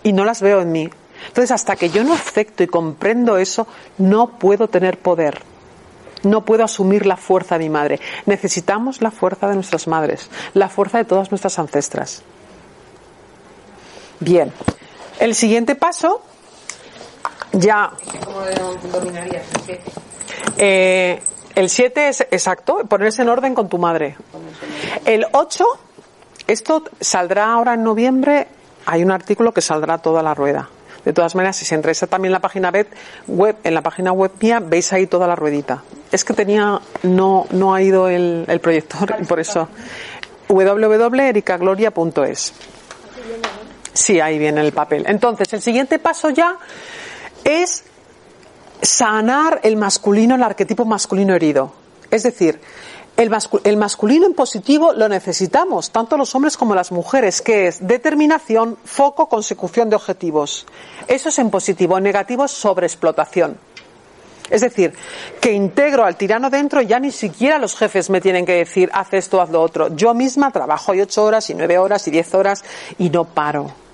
y no las veo en mí. Entonces, hasta que yo no acepto y comprendo eso, no puedo tener poder. No puedo asumir la fuerza de mi madre. Necesitamos la fuerza de nuestras madres, la fuerza de todas nuestras ancestras. Bien, el siguiente paso ya. ¿Cómo dominarías? Eh, el 7 es exacto, ponerse en orden con tu madre. El 8, esto saldrá ahora en noviembre, hay un artículo que saldrá toda la rueda. De todas maneras, si se interesa también en la página web, en la página web mía, veis ahí toda la ruedita. Es que tenía, no, no ha ido el, el proyector, y por eso. www.ericagloria.es. Sí, ahí viene el papel. Entonces, el siguiente paso ya es sanar el masculino, el arquetipo masculino herido. Es decir, el, mascu el, masculino en positivo lo necesitamos, tanto los hombres como las mujeres, que es determinación, foco, consecución de objetivos. Eso es en positivo. En negativo sobreexplotación. Es decir, que integro al tirano dentro ya ni siquiera los jefes me tienen que decir, haz esto, haz lo otro. Yo misma trabajo y ocho horas y nueve horas y diez horas y no paro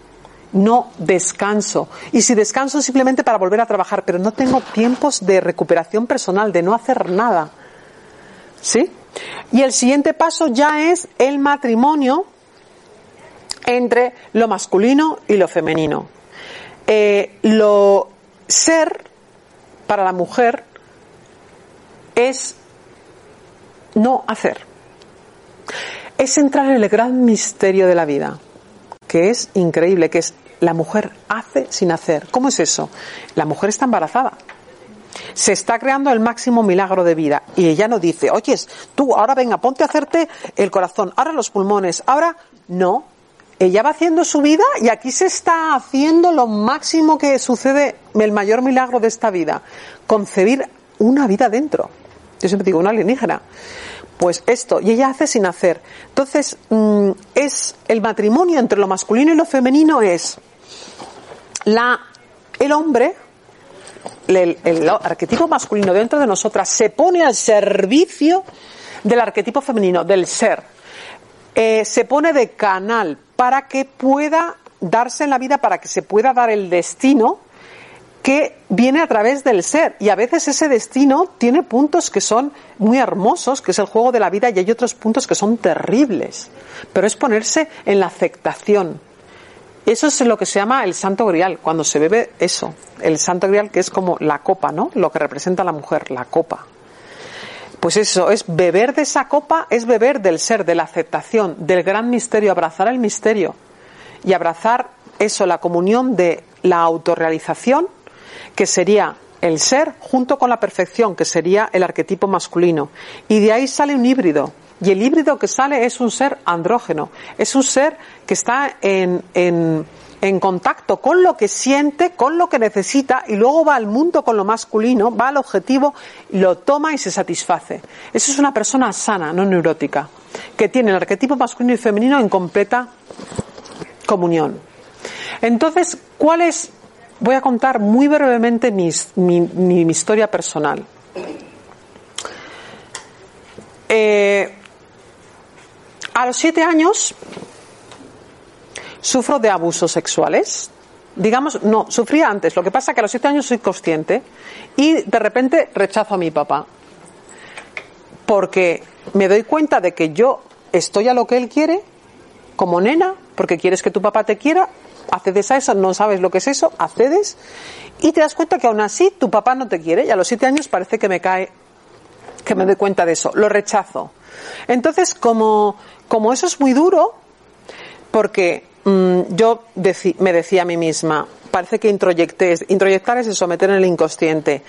no descanso. Y si descanso simplemente para volver a trabajar, pero no tengo tiempos de recuperación personal, de no hacer nada. ¿Sí? Y el siguiente paso ya es el matrimonio entre lo masculino y lo femenino. Eh, lo ser para la mujer es no hacer. Es entrar en el gran misterio de la vida, que es increíble, que es la mujer hace sin hacer. ¿Cómo es eso? La mujer está embarazada. Se está creando el máximo milagro de vida. Y ella no dice, oyes, tú ahora venga, ponte a hacerte el corazón, ahora los pulmones, ahora no. Ella va haciendo su vida y aquí se está haciendo lo máximo que sucede, el mayor milagro de esta vida. Concebir una vida dentro. Yo siempre digo, una alienígena. Pues esto, y ella hace sin hacer. Entonces, mmm, es el matrimonio entre lo masculino y lo femenino es el hombre, el, el, arquetipo masculino dentro de nosotras se pone al servicio del arquetipo femenino, del ser. Eh, se pone de canal para que pueda darse en la vida, para que se pueda dar el destino que viene a través del ser y a veces ese destino tiene puntos que son muy hermosos, que es el juego de la vida y hay otros puntos que son terribles, pero es ponerse en la aceptación. Eso es lo que se llama el santo grial, cuando se bebe eso, el santo grial que es como la copa, ¿no? Lo que representa a la mujer, la copa. Pues eso, es beber de esa copa, es beber del ser, de la aceptación, del gran misterio, abrazar el misterio y abrazar eso, la comunión de la autorrealización, que sería el ser, junto con la perfección, que sería el arquetipo masculino. Y de ahí sale un híbrido. Y el híbrido que sale es un ser andrógeno, es un ser que está en, en en contacto con lo que siente, con lo que necesita y luego va al mundo con lo masculino, va al objetivo, lo toma y se satisface. Eso es una persona sana, no neurótica, que tiene el arquetipo masculino y femenino en completa comunión. Entonces, ¿cuál es? Voy a contar muy brevemente mi, mi, historia personal. Eh, a los siete años sufro de abusos sexuales. Digamos, no, sufría antes. Lo que pasa es que a los siete años soy consciente y de repente rechazo a mi papá. Porque me doy cuenta de que yo estoy a lo que él quiere, como nena, porque quieres que tu papá te quiera, accedes a eso, no sabes lo que es eso, accedes y te das cuenta que aún así tu papá no te quiere y a los siete años parece que me cae, que me doy cuenta de eso, lo rechazo. Entonces, como, como eso es muy duro, porque Mm, yo me decía a mí misma, parece que introyectar es eso, meter en el inconsciente.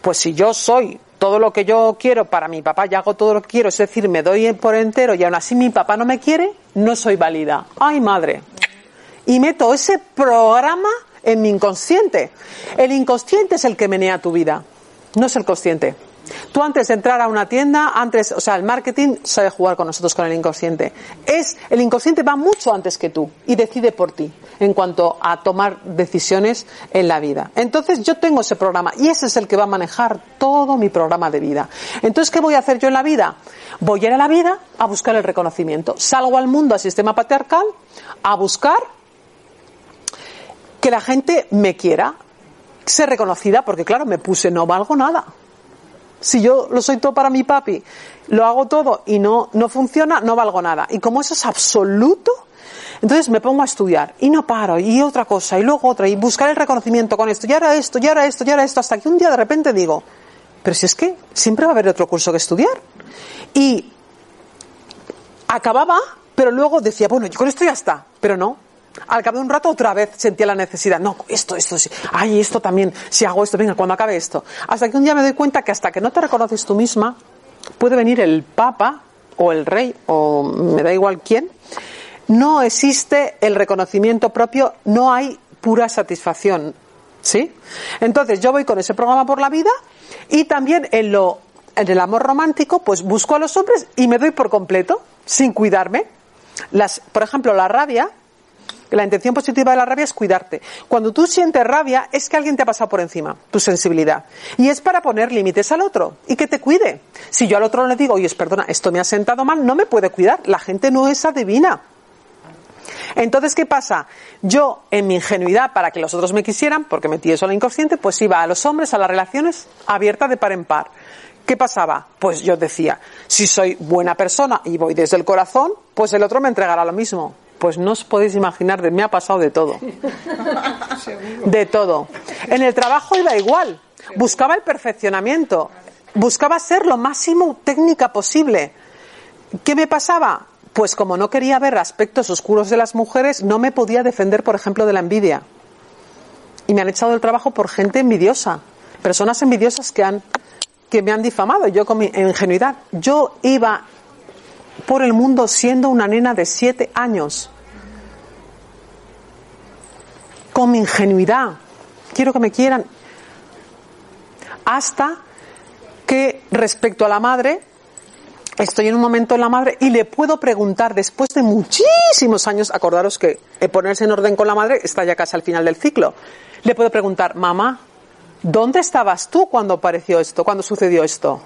Pues si yo soy todo lo que yo quiero para mi papá y hago todo lo que quiero, es decir, me doy por entero y aún así mi papá no me quiere, no soy válida. Ay, madre. Y meto ese programa en mi inconsciente. El inconsciente es el que menea tu vida, no es el consciente. Tú antes de entrar a una tienda, antes, o sea, el marketing sabe jugar con nosotros con el inconsciente. Es, el inconsciente va mucho antes que tú y decide por ti en cuanto a tomar decisiones en la vida. Entonces yo tengo ese programa y ese es el que va a manejar todo mi programa de vida. Entonces, ¿qué voy a hacer yo en la vida? Voy a ir a la vida a buscar el reconocimiento. Salgo al mundo, al sistema patriarcal, a buscar que la gente me quiera, ser reconocida, porque claro, me puse no valgo nada. Si yo lo soy todo para mi papi, lo hago todo y no, no funciona, no valgo nada. Y como eso es absoluto, entonces me pongo a estudiar y no paro, y otra cosa, y luego otra, y buscar el reconocimiento con esto, y ahora esto, y ahora esto, y ahora esto, hasta que un día de repente digo, pero si es que siempre va a haber otro curso que estudiar. Y acababa, pero luego decía, bueno, con esto ya está, pero no, al cabo de un rato otra vez sentía la necesidad. No, esto, esto, sí. ay, esto también, si hago esto, venga, cuando acabe esto. Hasta que un día me doy cuenta que hasta que no te reconoces tú misma, puede venir el Papa o el Rey o me da igual quién, no existe el reconocimiento propio, no hay pura satisfacción. ¿Sí? Entonces yo voy con ese programa por la vida y también en lo en el amor romántico, pues busco a los hombres y me doy por completo, sin cuidarme. Las, por ejemplo, la rabia la intención positiva de la rabia es cuidarte. Cuando tú sientes rabia es que alguien te ha pasado por encima, tu sensibilidad. Y es para poner límites al otro y que te cuide. Si yo al otro le digo, oye, perdona, esto me ha sentado mal, no me puede cuidar. La gente no es adivina. Entonces, ¿qué pasa? Yo, en mi ingenuidad, para que los otros me quisieran, porque metí eso al inconsciente, pues iba a los hombres, a las relaciones abiertas de par en par. ¿Qué pasaba? Pues yo decía, si soy buena persona y voy desde el corazón, pues el otro me entregará lo mismo. Pues no os podéis imaginar, de, me ha pasado de todo. De todo. En el trabajo iba igual. Buscaba el perfeccionamiento. Buscaba ser lo máximo técnica posible. ¿Qué me pasaba? Pues como no quería ver aspectos oscuros de las mujeres, no me podía defender, por ejemplo, de la envidia. Y me han echado del trabajo por gente envidiosa. Personas envidiosas que han que me han difamado, yo con mi ingenuidad. Yo iba por el mundo siendo una nena de siete años. Con mi ingenuidad. Quiero que me quieran. Hasta que respecto a la madre, estoy en un momento en la madre y le puedo preguntar después de muchísimos años, acordaros que ponerse en orden con la madre está ya casi al final del ciclo. Le puedo preguntar, mamá, ¿dónde estabas tú cuando apareció esto, cuando sucedió esto?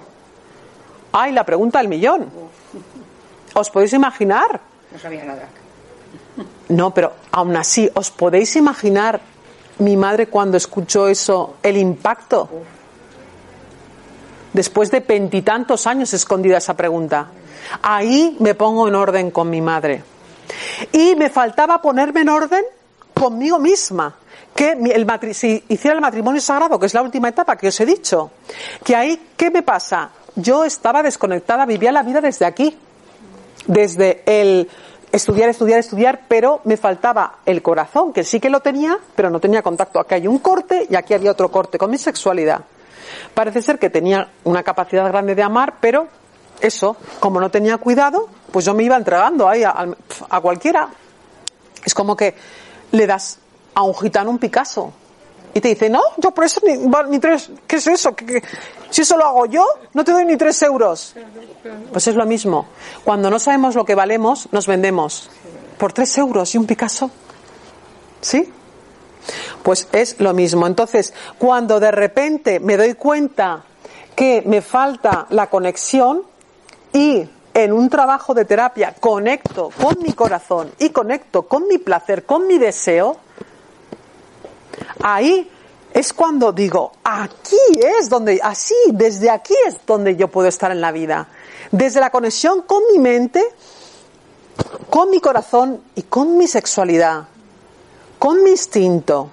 Ay, la pregunta del millón. ¿Os podéis imaginar? No sabía nada. No, pero aún así, ¿os podéis imaginar mi madre cuando escuchó eso, el impacto? Después de veintitantos años escondida esa pregunta. Ahí me pongo en orden con mi madre. Y me faltaba ponerme en orden conmigo misma. Que el si hiciera el matrimonio sagrado, que es la última etapa que os he dicho, que ahí, ¿qué me pasa? Yo estaba desconectada, vivía la vida desde aquí. Desde el estudiar, estudiar, estudiar, pero me faltaba el corazón, que sí que lo tenía, pero no tenía contacto. Aquí hay un corte y aquí había otro corte con mi sexualidad. Parece ser que tenía una capacidad grande de amar, pero eso, como no tenía cuidado, pues yo me iba entregando ahí a, a cualquiera. Es como que le das a un gitano un Picasso y te dice, no, yo por eso ni, ni tres, ¿qué es eso? ¿Qué, si eso lo hago yo, no te doy ni tres euros. Pues es lo mismo. Cuando no sabemos lo que valemos, nos vendemos por tres euros y un Picasso. ¿Sí? Pues es lo mismo. Entonces, cuando de repente me doy cuenta que me falta la conexión y en un trabajo de terapia conecto con mi corazón y conecto con mi placer, con mi deseo, ahí es cuando digo, aquí es donde, así, desde aquí es donde yo puedo estar en la vida. Desde la conexión con mi mente, con mi corazón y con mi sexualidad, con mi instinto.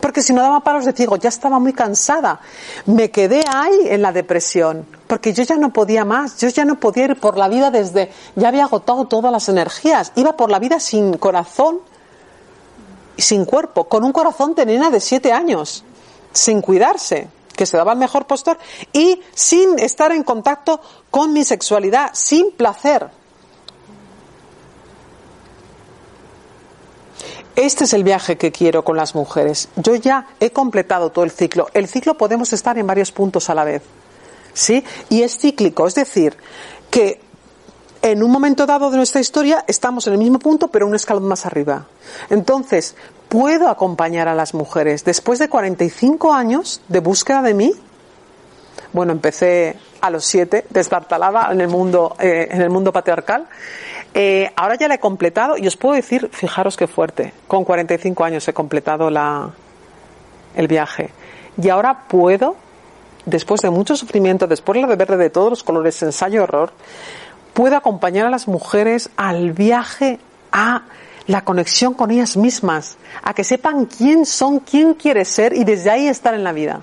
Porque si no daba palos de ciego, ya estaba muy cansada. Me quedé ahí en la depresión, porque yo ya no podía más, yo ya no podía ir por la vida desde, ya había agotado todas las energías, iba por la vida sin corazón y sin cuerpo, con un corazón de nena de siete años sin cuidarse, que se daba el mejor postor, y sin estar en contacto con mi sexualidad, sin placer. Este es el viaje que quiero con las mujeres. Yo ya he completado todo el ciclo. El ciclo podemos estar en varios puntos a la vez. ¿Sí? Y es cíclico, es decir, que en un momento dado de nuestra historia estamos en el mismo punto, pero un escalón más arriba. Entonces, puedo acompañar a las mujeres. Después de 45 años de búsqueda de mí, bueno, empecé a los siete, destartalada en el mundo, eh, en el mundo patriarcal. Eh, ahora ya la he completado y os puedo decir, fijaros qué fuerte, con 45 años he completado la, el viaje. Y ahora puedo, después de mucho sufrimiento, después de beber de todos los colores, ensayo horror, puedo acompañar a las mujeres al viaje a la conexión con ellas mismas, a que sepan quién son, quién quiere ser y desde ahí estar en la vida.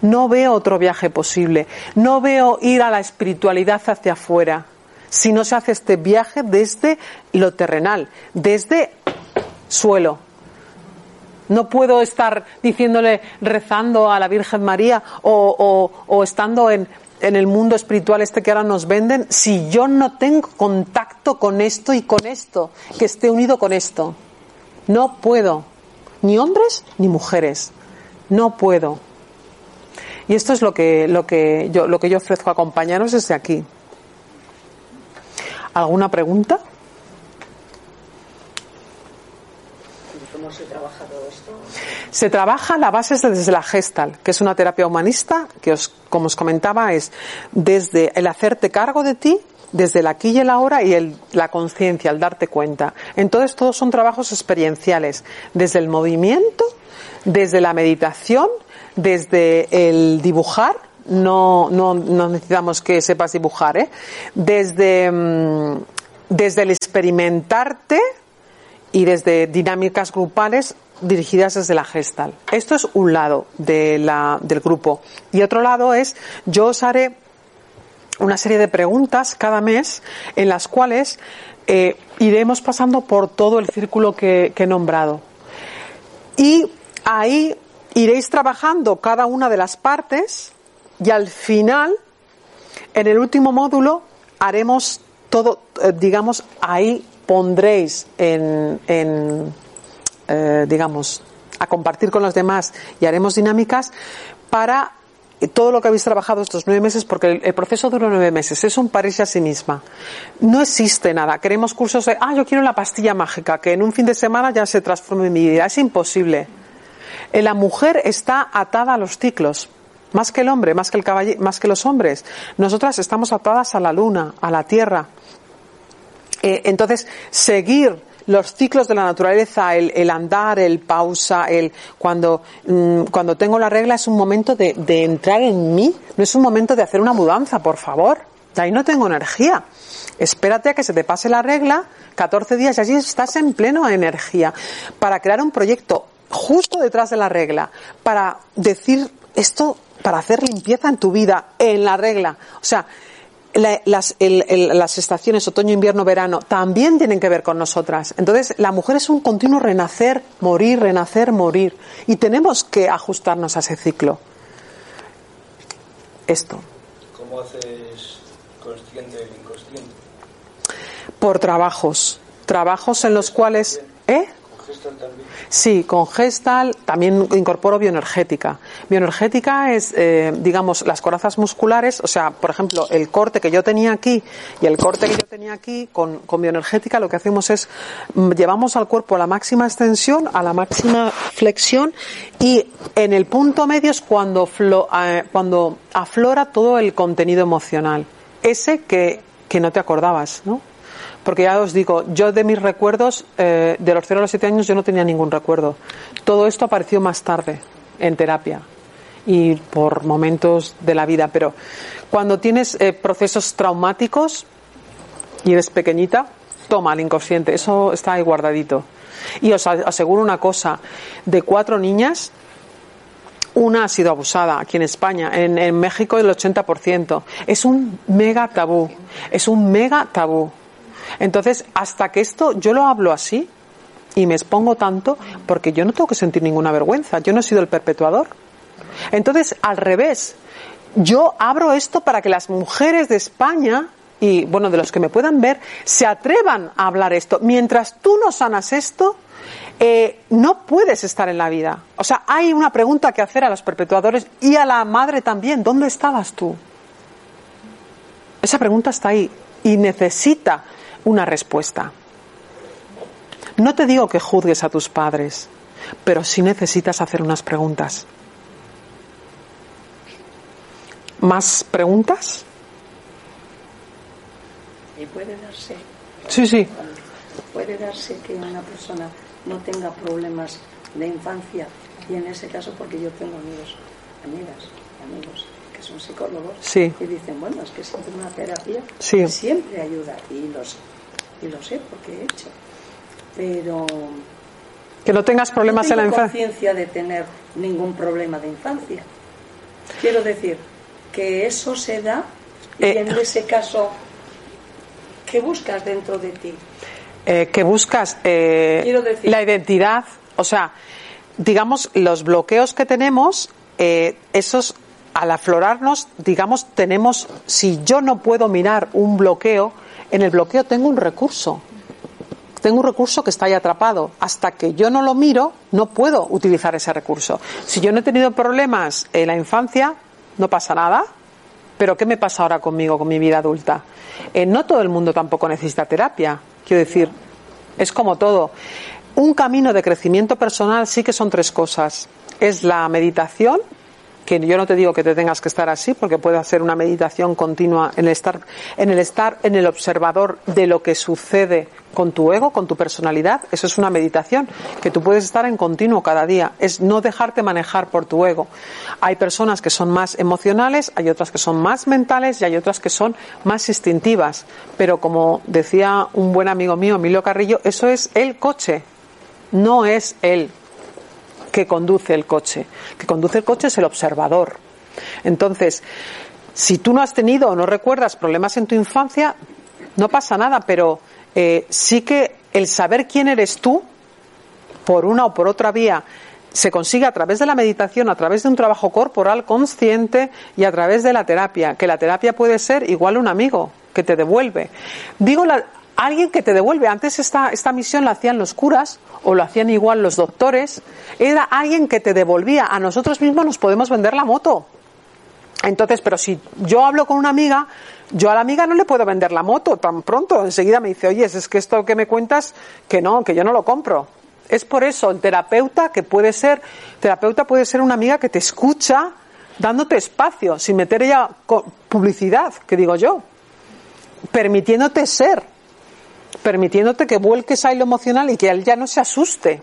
No veo otro viaje posible, no veo ir a la espiritualidad hacia afuera, si no se hace este viaje desde lo terrenal, desde suelo. No puedo estar diciéndole, rezando a la Virgen María o, o estando en, en el mundo espiritual este que ahora nos venden si yo no tengo contacto con esto y con esto, que esté unido con esto? No puedo. Ni hombres ni mujeres. No puedo. Y esto es lo que, lo que, yo, lo que yo ofrezco a acompañaros desde aquí. ¿Alguna pregunta? ¿Cómo se trabaja? Se trabaja la base desde la Gestal, que es una terapia humanista que, os, como os comentaba, es desde el hacerte cargo de ti, desde el aquí y el ahora y el, la conciencia, el darte cuenta. Entonces, todos son trabajos experienciales, desde el movimiento, desde la meditación, desde el dibujar, no, no, no necesitamos que sepas dibujar, ¿eh? desde, mm, desde el experimentarte, y desde dinámicas grupales dirigidas desde la gestal. Esto es un lado de la, del grupo. Y otro lado es, yo os haré una serie de preguntas cada mes en las cuales eh, iremos pasando por todo el círculo que, que he nombrado. Y ahí iréis trabajando cada una de las partes y al final, en el último módulo, haremos todo, eh, digamos, ahí pondréis en, eh, digamos, a compartir con los demás y haremos dinámicas para todo lo que habéis trabajado estos nueve meses, porque el, proceso dura nueve meses, es un París a sí misma. No existe nada. Queremos cursos de, ah, yo quiero la pastilla mágica, que en un fin de semana ya se transforme en mi vida. Es imposible. Eh, la mujer está atada a los ciclos, más que el hombre, más que, el más que los hombres. Nosotras estamos atadas a la luna, a la tierra. Eh, entonces, seguir los ciclos de la naturaleza, el, el andar, el pausa, el cuando, mm, cuando tengo la regla es un momento de, de entrar en mí, no es un momento de hacer una mudanza, por favor. De ahí no tengo energía. Espérate a que se te pase la regla, 14 días y allí estás en pleno energía para crear un proyecto justo detrás de la regla, para decir esto, para hacer limpieza en tu vida, en la regla. O sea, la- las, el- el- las estaciones otoño, invierno, verano también tienen que ver con nosotras. Entonces, la mujer es un continuo renacer, morir, renacer, morir. Y tenemos que ajustarnos a ese ciclo. Esto. ¿Cómo haces consciente el inconsciente? Por trabajos. Trabajos en los cuales. ¿Eh? Sí, con Gestal también incorporo bioenergética. Bioenergética es, eh, digamos, las corazas musculares, o sea, por ejemplo, el corte que yo tenía aquí y el corte que yo tenía aquí, con, con bioenergética lo que hacemos es mm, llevamos al cuerpo a la máxima extensión, a la máxima flexión y en el punto medio es cuando, flo- eh, cuando aflora todo el contenido emocional. Ese que, que no te acordabas, ¿no? Porque ya os digo, yo de mis recuerdos, eh, de los 0 a los 7 años, yo no tenía ningún recuerdo. Todo esto apareció más tarde, en terapia y por momentos de la vida. Pero cuando tienes eh, procesos traumáticos y eres pequeñita, toma el inconsciente, eso está ahí guardadito. Y os aseguro una cosa, de cuatro niñas, una ha sido abusada aquí en España, en, en México el 80%. Es un mega tabú, es un mega tabú. Entonces, hasta que esto, yo lo hablo así y me expongo tanto porque yo no tengo que sentir ninguna vergüenza, yo no he sido el perpetuador. Entonces, al revés, yo abro esto para que las mujeres de España y, bueno, de los que me puedan ver, se atrevan a hablar esto. Mientras tú no sanas esto, eh, no puedes estar en la vida. O sea, hay una pregunta que hacer a los perpetuadores y a la madre también. ¿Dónde estabas tú? Esa pregunta está ahí y necesita una respuesta. No te digo que juzgues a tus padres, pero sí necesitas hacer unas preguntas. ¿Más preguntas? Y puede darse, Sí, sí. puede darse que una persona no tenga problemas de infancia y en ese caso porque yo tengo amigos, amigas, amigos que son psicólogos Sí. y dicen, bueno, es que siempre una terapia Sí. siempre ayuda y los y lo sé porque he hecho. Pero Que no tengas problemas no en la tengo infancia. conciencia de tener ningún problema de infancia. Quiero decir que eso se da y Eh. en ese caso, ¿qué buscas dentro de ti? eh, que buscas eh, Quiero decir- la identidad, o sea, digamos, los bloqueos que tenemos, eh, esos, al aflorarnos, digamos, tenemos, si yo no puedo mirar un bloqueo, en el bloqueo tengo un recurso. Tengo un recurso que está ahí atrapado. Hasta que yo no lo miro, no puedo utilizar ese recurso. Si yo no he tenido problemas en la infancia, no pasa nada. Pero ¿qué me pasa ahora conmigo, con mi vida adulta? Eh, no todo el mundo tampoco necesita terapia. Quiero decir, es como todo. Un camino de crecimiento personal sí que son tres cosas. Es la meditación, que yo no te digo que te tengas que estar así, porque puede hacer una meditación continua en el estar, en el estar en el observador de lo que sucede con tu ego, con tu personalidad. Eso es una meditación, que tú puedes estar en continuo cada día. Es no dejarte manejar por tu ego. Hay personas que son más emocionales, hay otras que son más mentales y hay otras que son más instintivas. Pero como decía un buen amigo mío, Emilio Carrillo, eso es el coche, no es él que conduce el coche. Que conduce el coche es el observador. Entonces, si tú no has tenido o no recuerdas problemas en tu infancia, no pasa nada, pero eh, sí que el saber quién eres tú, por una o por otra vía, se consigue a través de la meditación, a través de un trabajo corporal consciente y a través de la terapia, que la terapia puede ser igual un amigo que te devuelve. Digo, la- alguien que te devuelve. Antes esta, esta misión la hacían los curas o lo hacían igual los doctores. Era alguien que te devolvía. A nosotros mismos nos podemos vender la moto. Entonces, pero si yo hablo con una amiga, yo a la amiga no le puedo vender la moto tan pronto. Enseguida me dice, oye, es que esto que me cuentas, que no, que yo no lo compro. Es por eso el terapeuta que puede ser, terapeuta puede ser una amiga que te escucha dándote espacio, sin meter ella publicidad, que digo yo, permitiéndote ser. Permitiéndote que vuelques ahí lo emocional y que él ya no se asuste.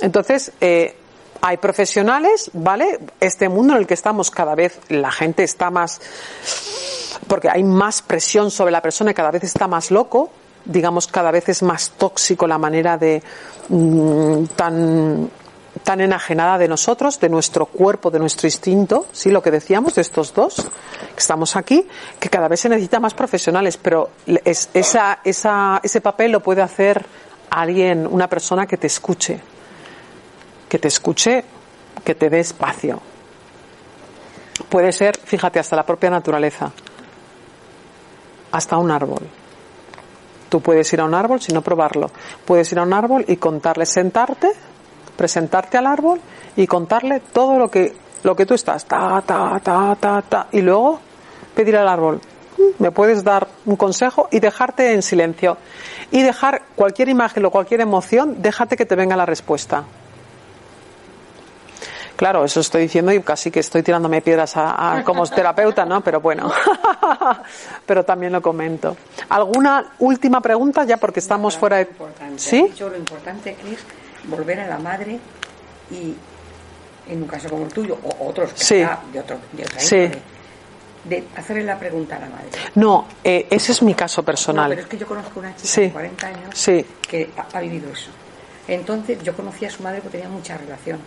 Entonces, eh, hay profesionales, ¿vale? Este mundo en el que estamos cada vez la gente está más porque hay más presión sobre la persona y cada vez está más loco, digamos cada vez es más tóxico la manera de mm, tan tan enajenada de nosotros, de nuestro cuerpo, de nuestro instinto, sí, lo que decíamos de estos dos que estamos aquí, que cada vez se necesita más profesionales, pero es, esa, esa, ese papel lo puede hacer alguien, una persona que te escuche, que te escuche, que te dé espacio. Puede ser, fíjate, hasta la propia naturaleza, hasta un árbol. Tú puedes ir a un árbol sin no probarlo. Puedes ir a un árbol y contarle, sentarte, presentarte al árbol y contarle todo lo que, lo que tú estás, ta, ta, ta, ta, ta, y luego pedir al árbol, "Mm, me puedes dar un consejo y dejarte en silencio. Y dejar cualquier imagen o cualquier emoción, déjate que te venga la respuesta. Claro, eso estoy diciendo y casi que estoy tirándome piedras a, a- como terapeuta, ¿no? Pero bueno, pero también lo comento. ¿Alguna última pregunta ya porque estamos fuera de... Importante. ¿Sí? Dicho lo importante volver a la madre y en un caso como el tuyo o otros que Sí. de otro de otra Sí. índole, de hacerle la pregunta a la madre. No, eh, ese es mi caso No, personal. pero es que yo conozco una chica Sí. de 40 años que ha, ha vivido eso. Entonces yo conocía a su madre porque tenía mucha relación.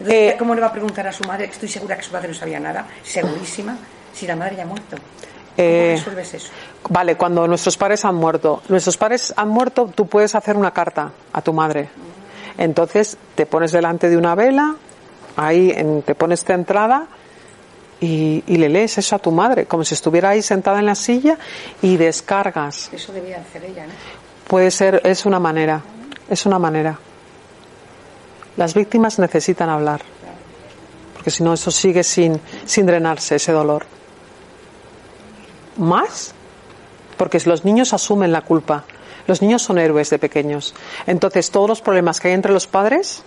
Entonces, Eh, ¿cómo le va a preguntar a su madre? Estoy segura que su madre no sabía nada, segurísima, si la madre ya ha muerto. ¿Cómo Eh, resuelves eso? Vale, cuando nuestros padres han muerto. Nuestros padres han muerto, tú puedes hacer una carta a tu madre. Entonces te pones delante de una vela, ahí en- te pones centrada y, y le lees eso a tu madre, como si estuviera ahí sentada en la silla y descargas. Eso debía hacer ella, ¿no? Puede ser, es una manera, es una manera. Las víctimas necesitan hablar, porque si no eso sigue sin, sin drenarse ese dolor. ¿Más? Porque los niños asumen la culpa. Los niños son héroes de pequeños. Entonces todos los problemas que hay entre los padres,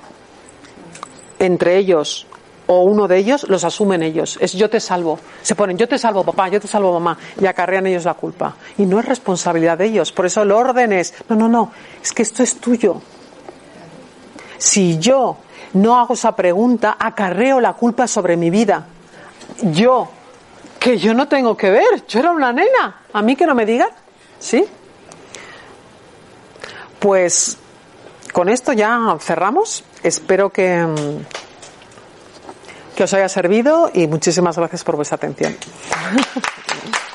entre ellos o uno de ellos, los asumen ellos. Es yo te salvo. Se ponen yo te salvo papá, yo te salvo mamá y acarrean ellos la culpa. Y no es responsabilidad de ellos. Por eso el orden es, no, no, no, es que esto es tuyo. Si yo no hago esa pregunta, acarreo la culpa sobre mi vida. Yo, que yo no tengo que ver, yo era una nena, a mí que no me digan, ¿sí? Pues con esto ya cerramos. Espero que, que os haya servido y muchísimas gracias por vuestra atención.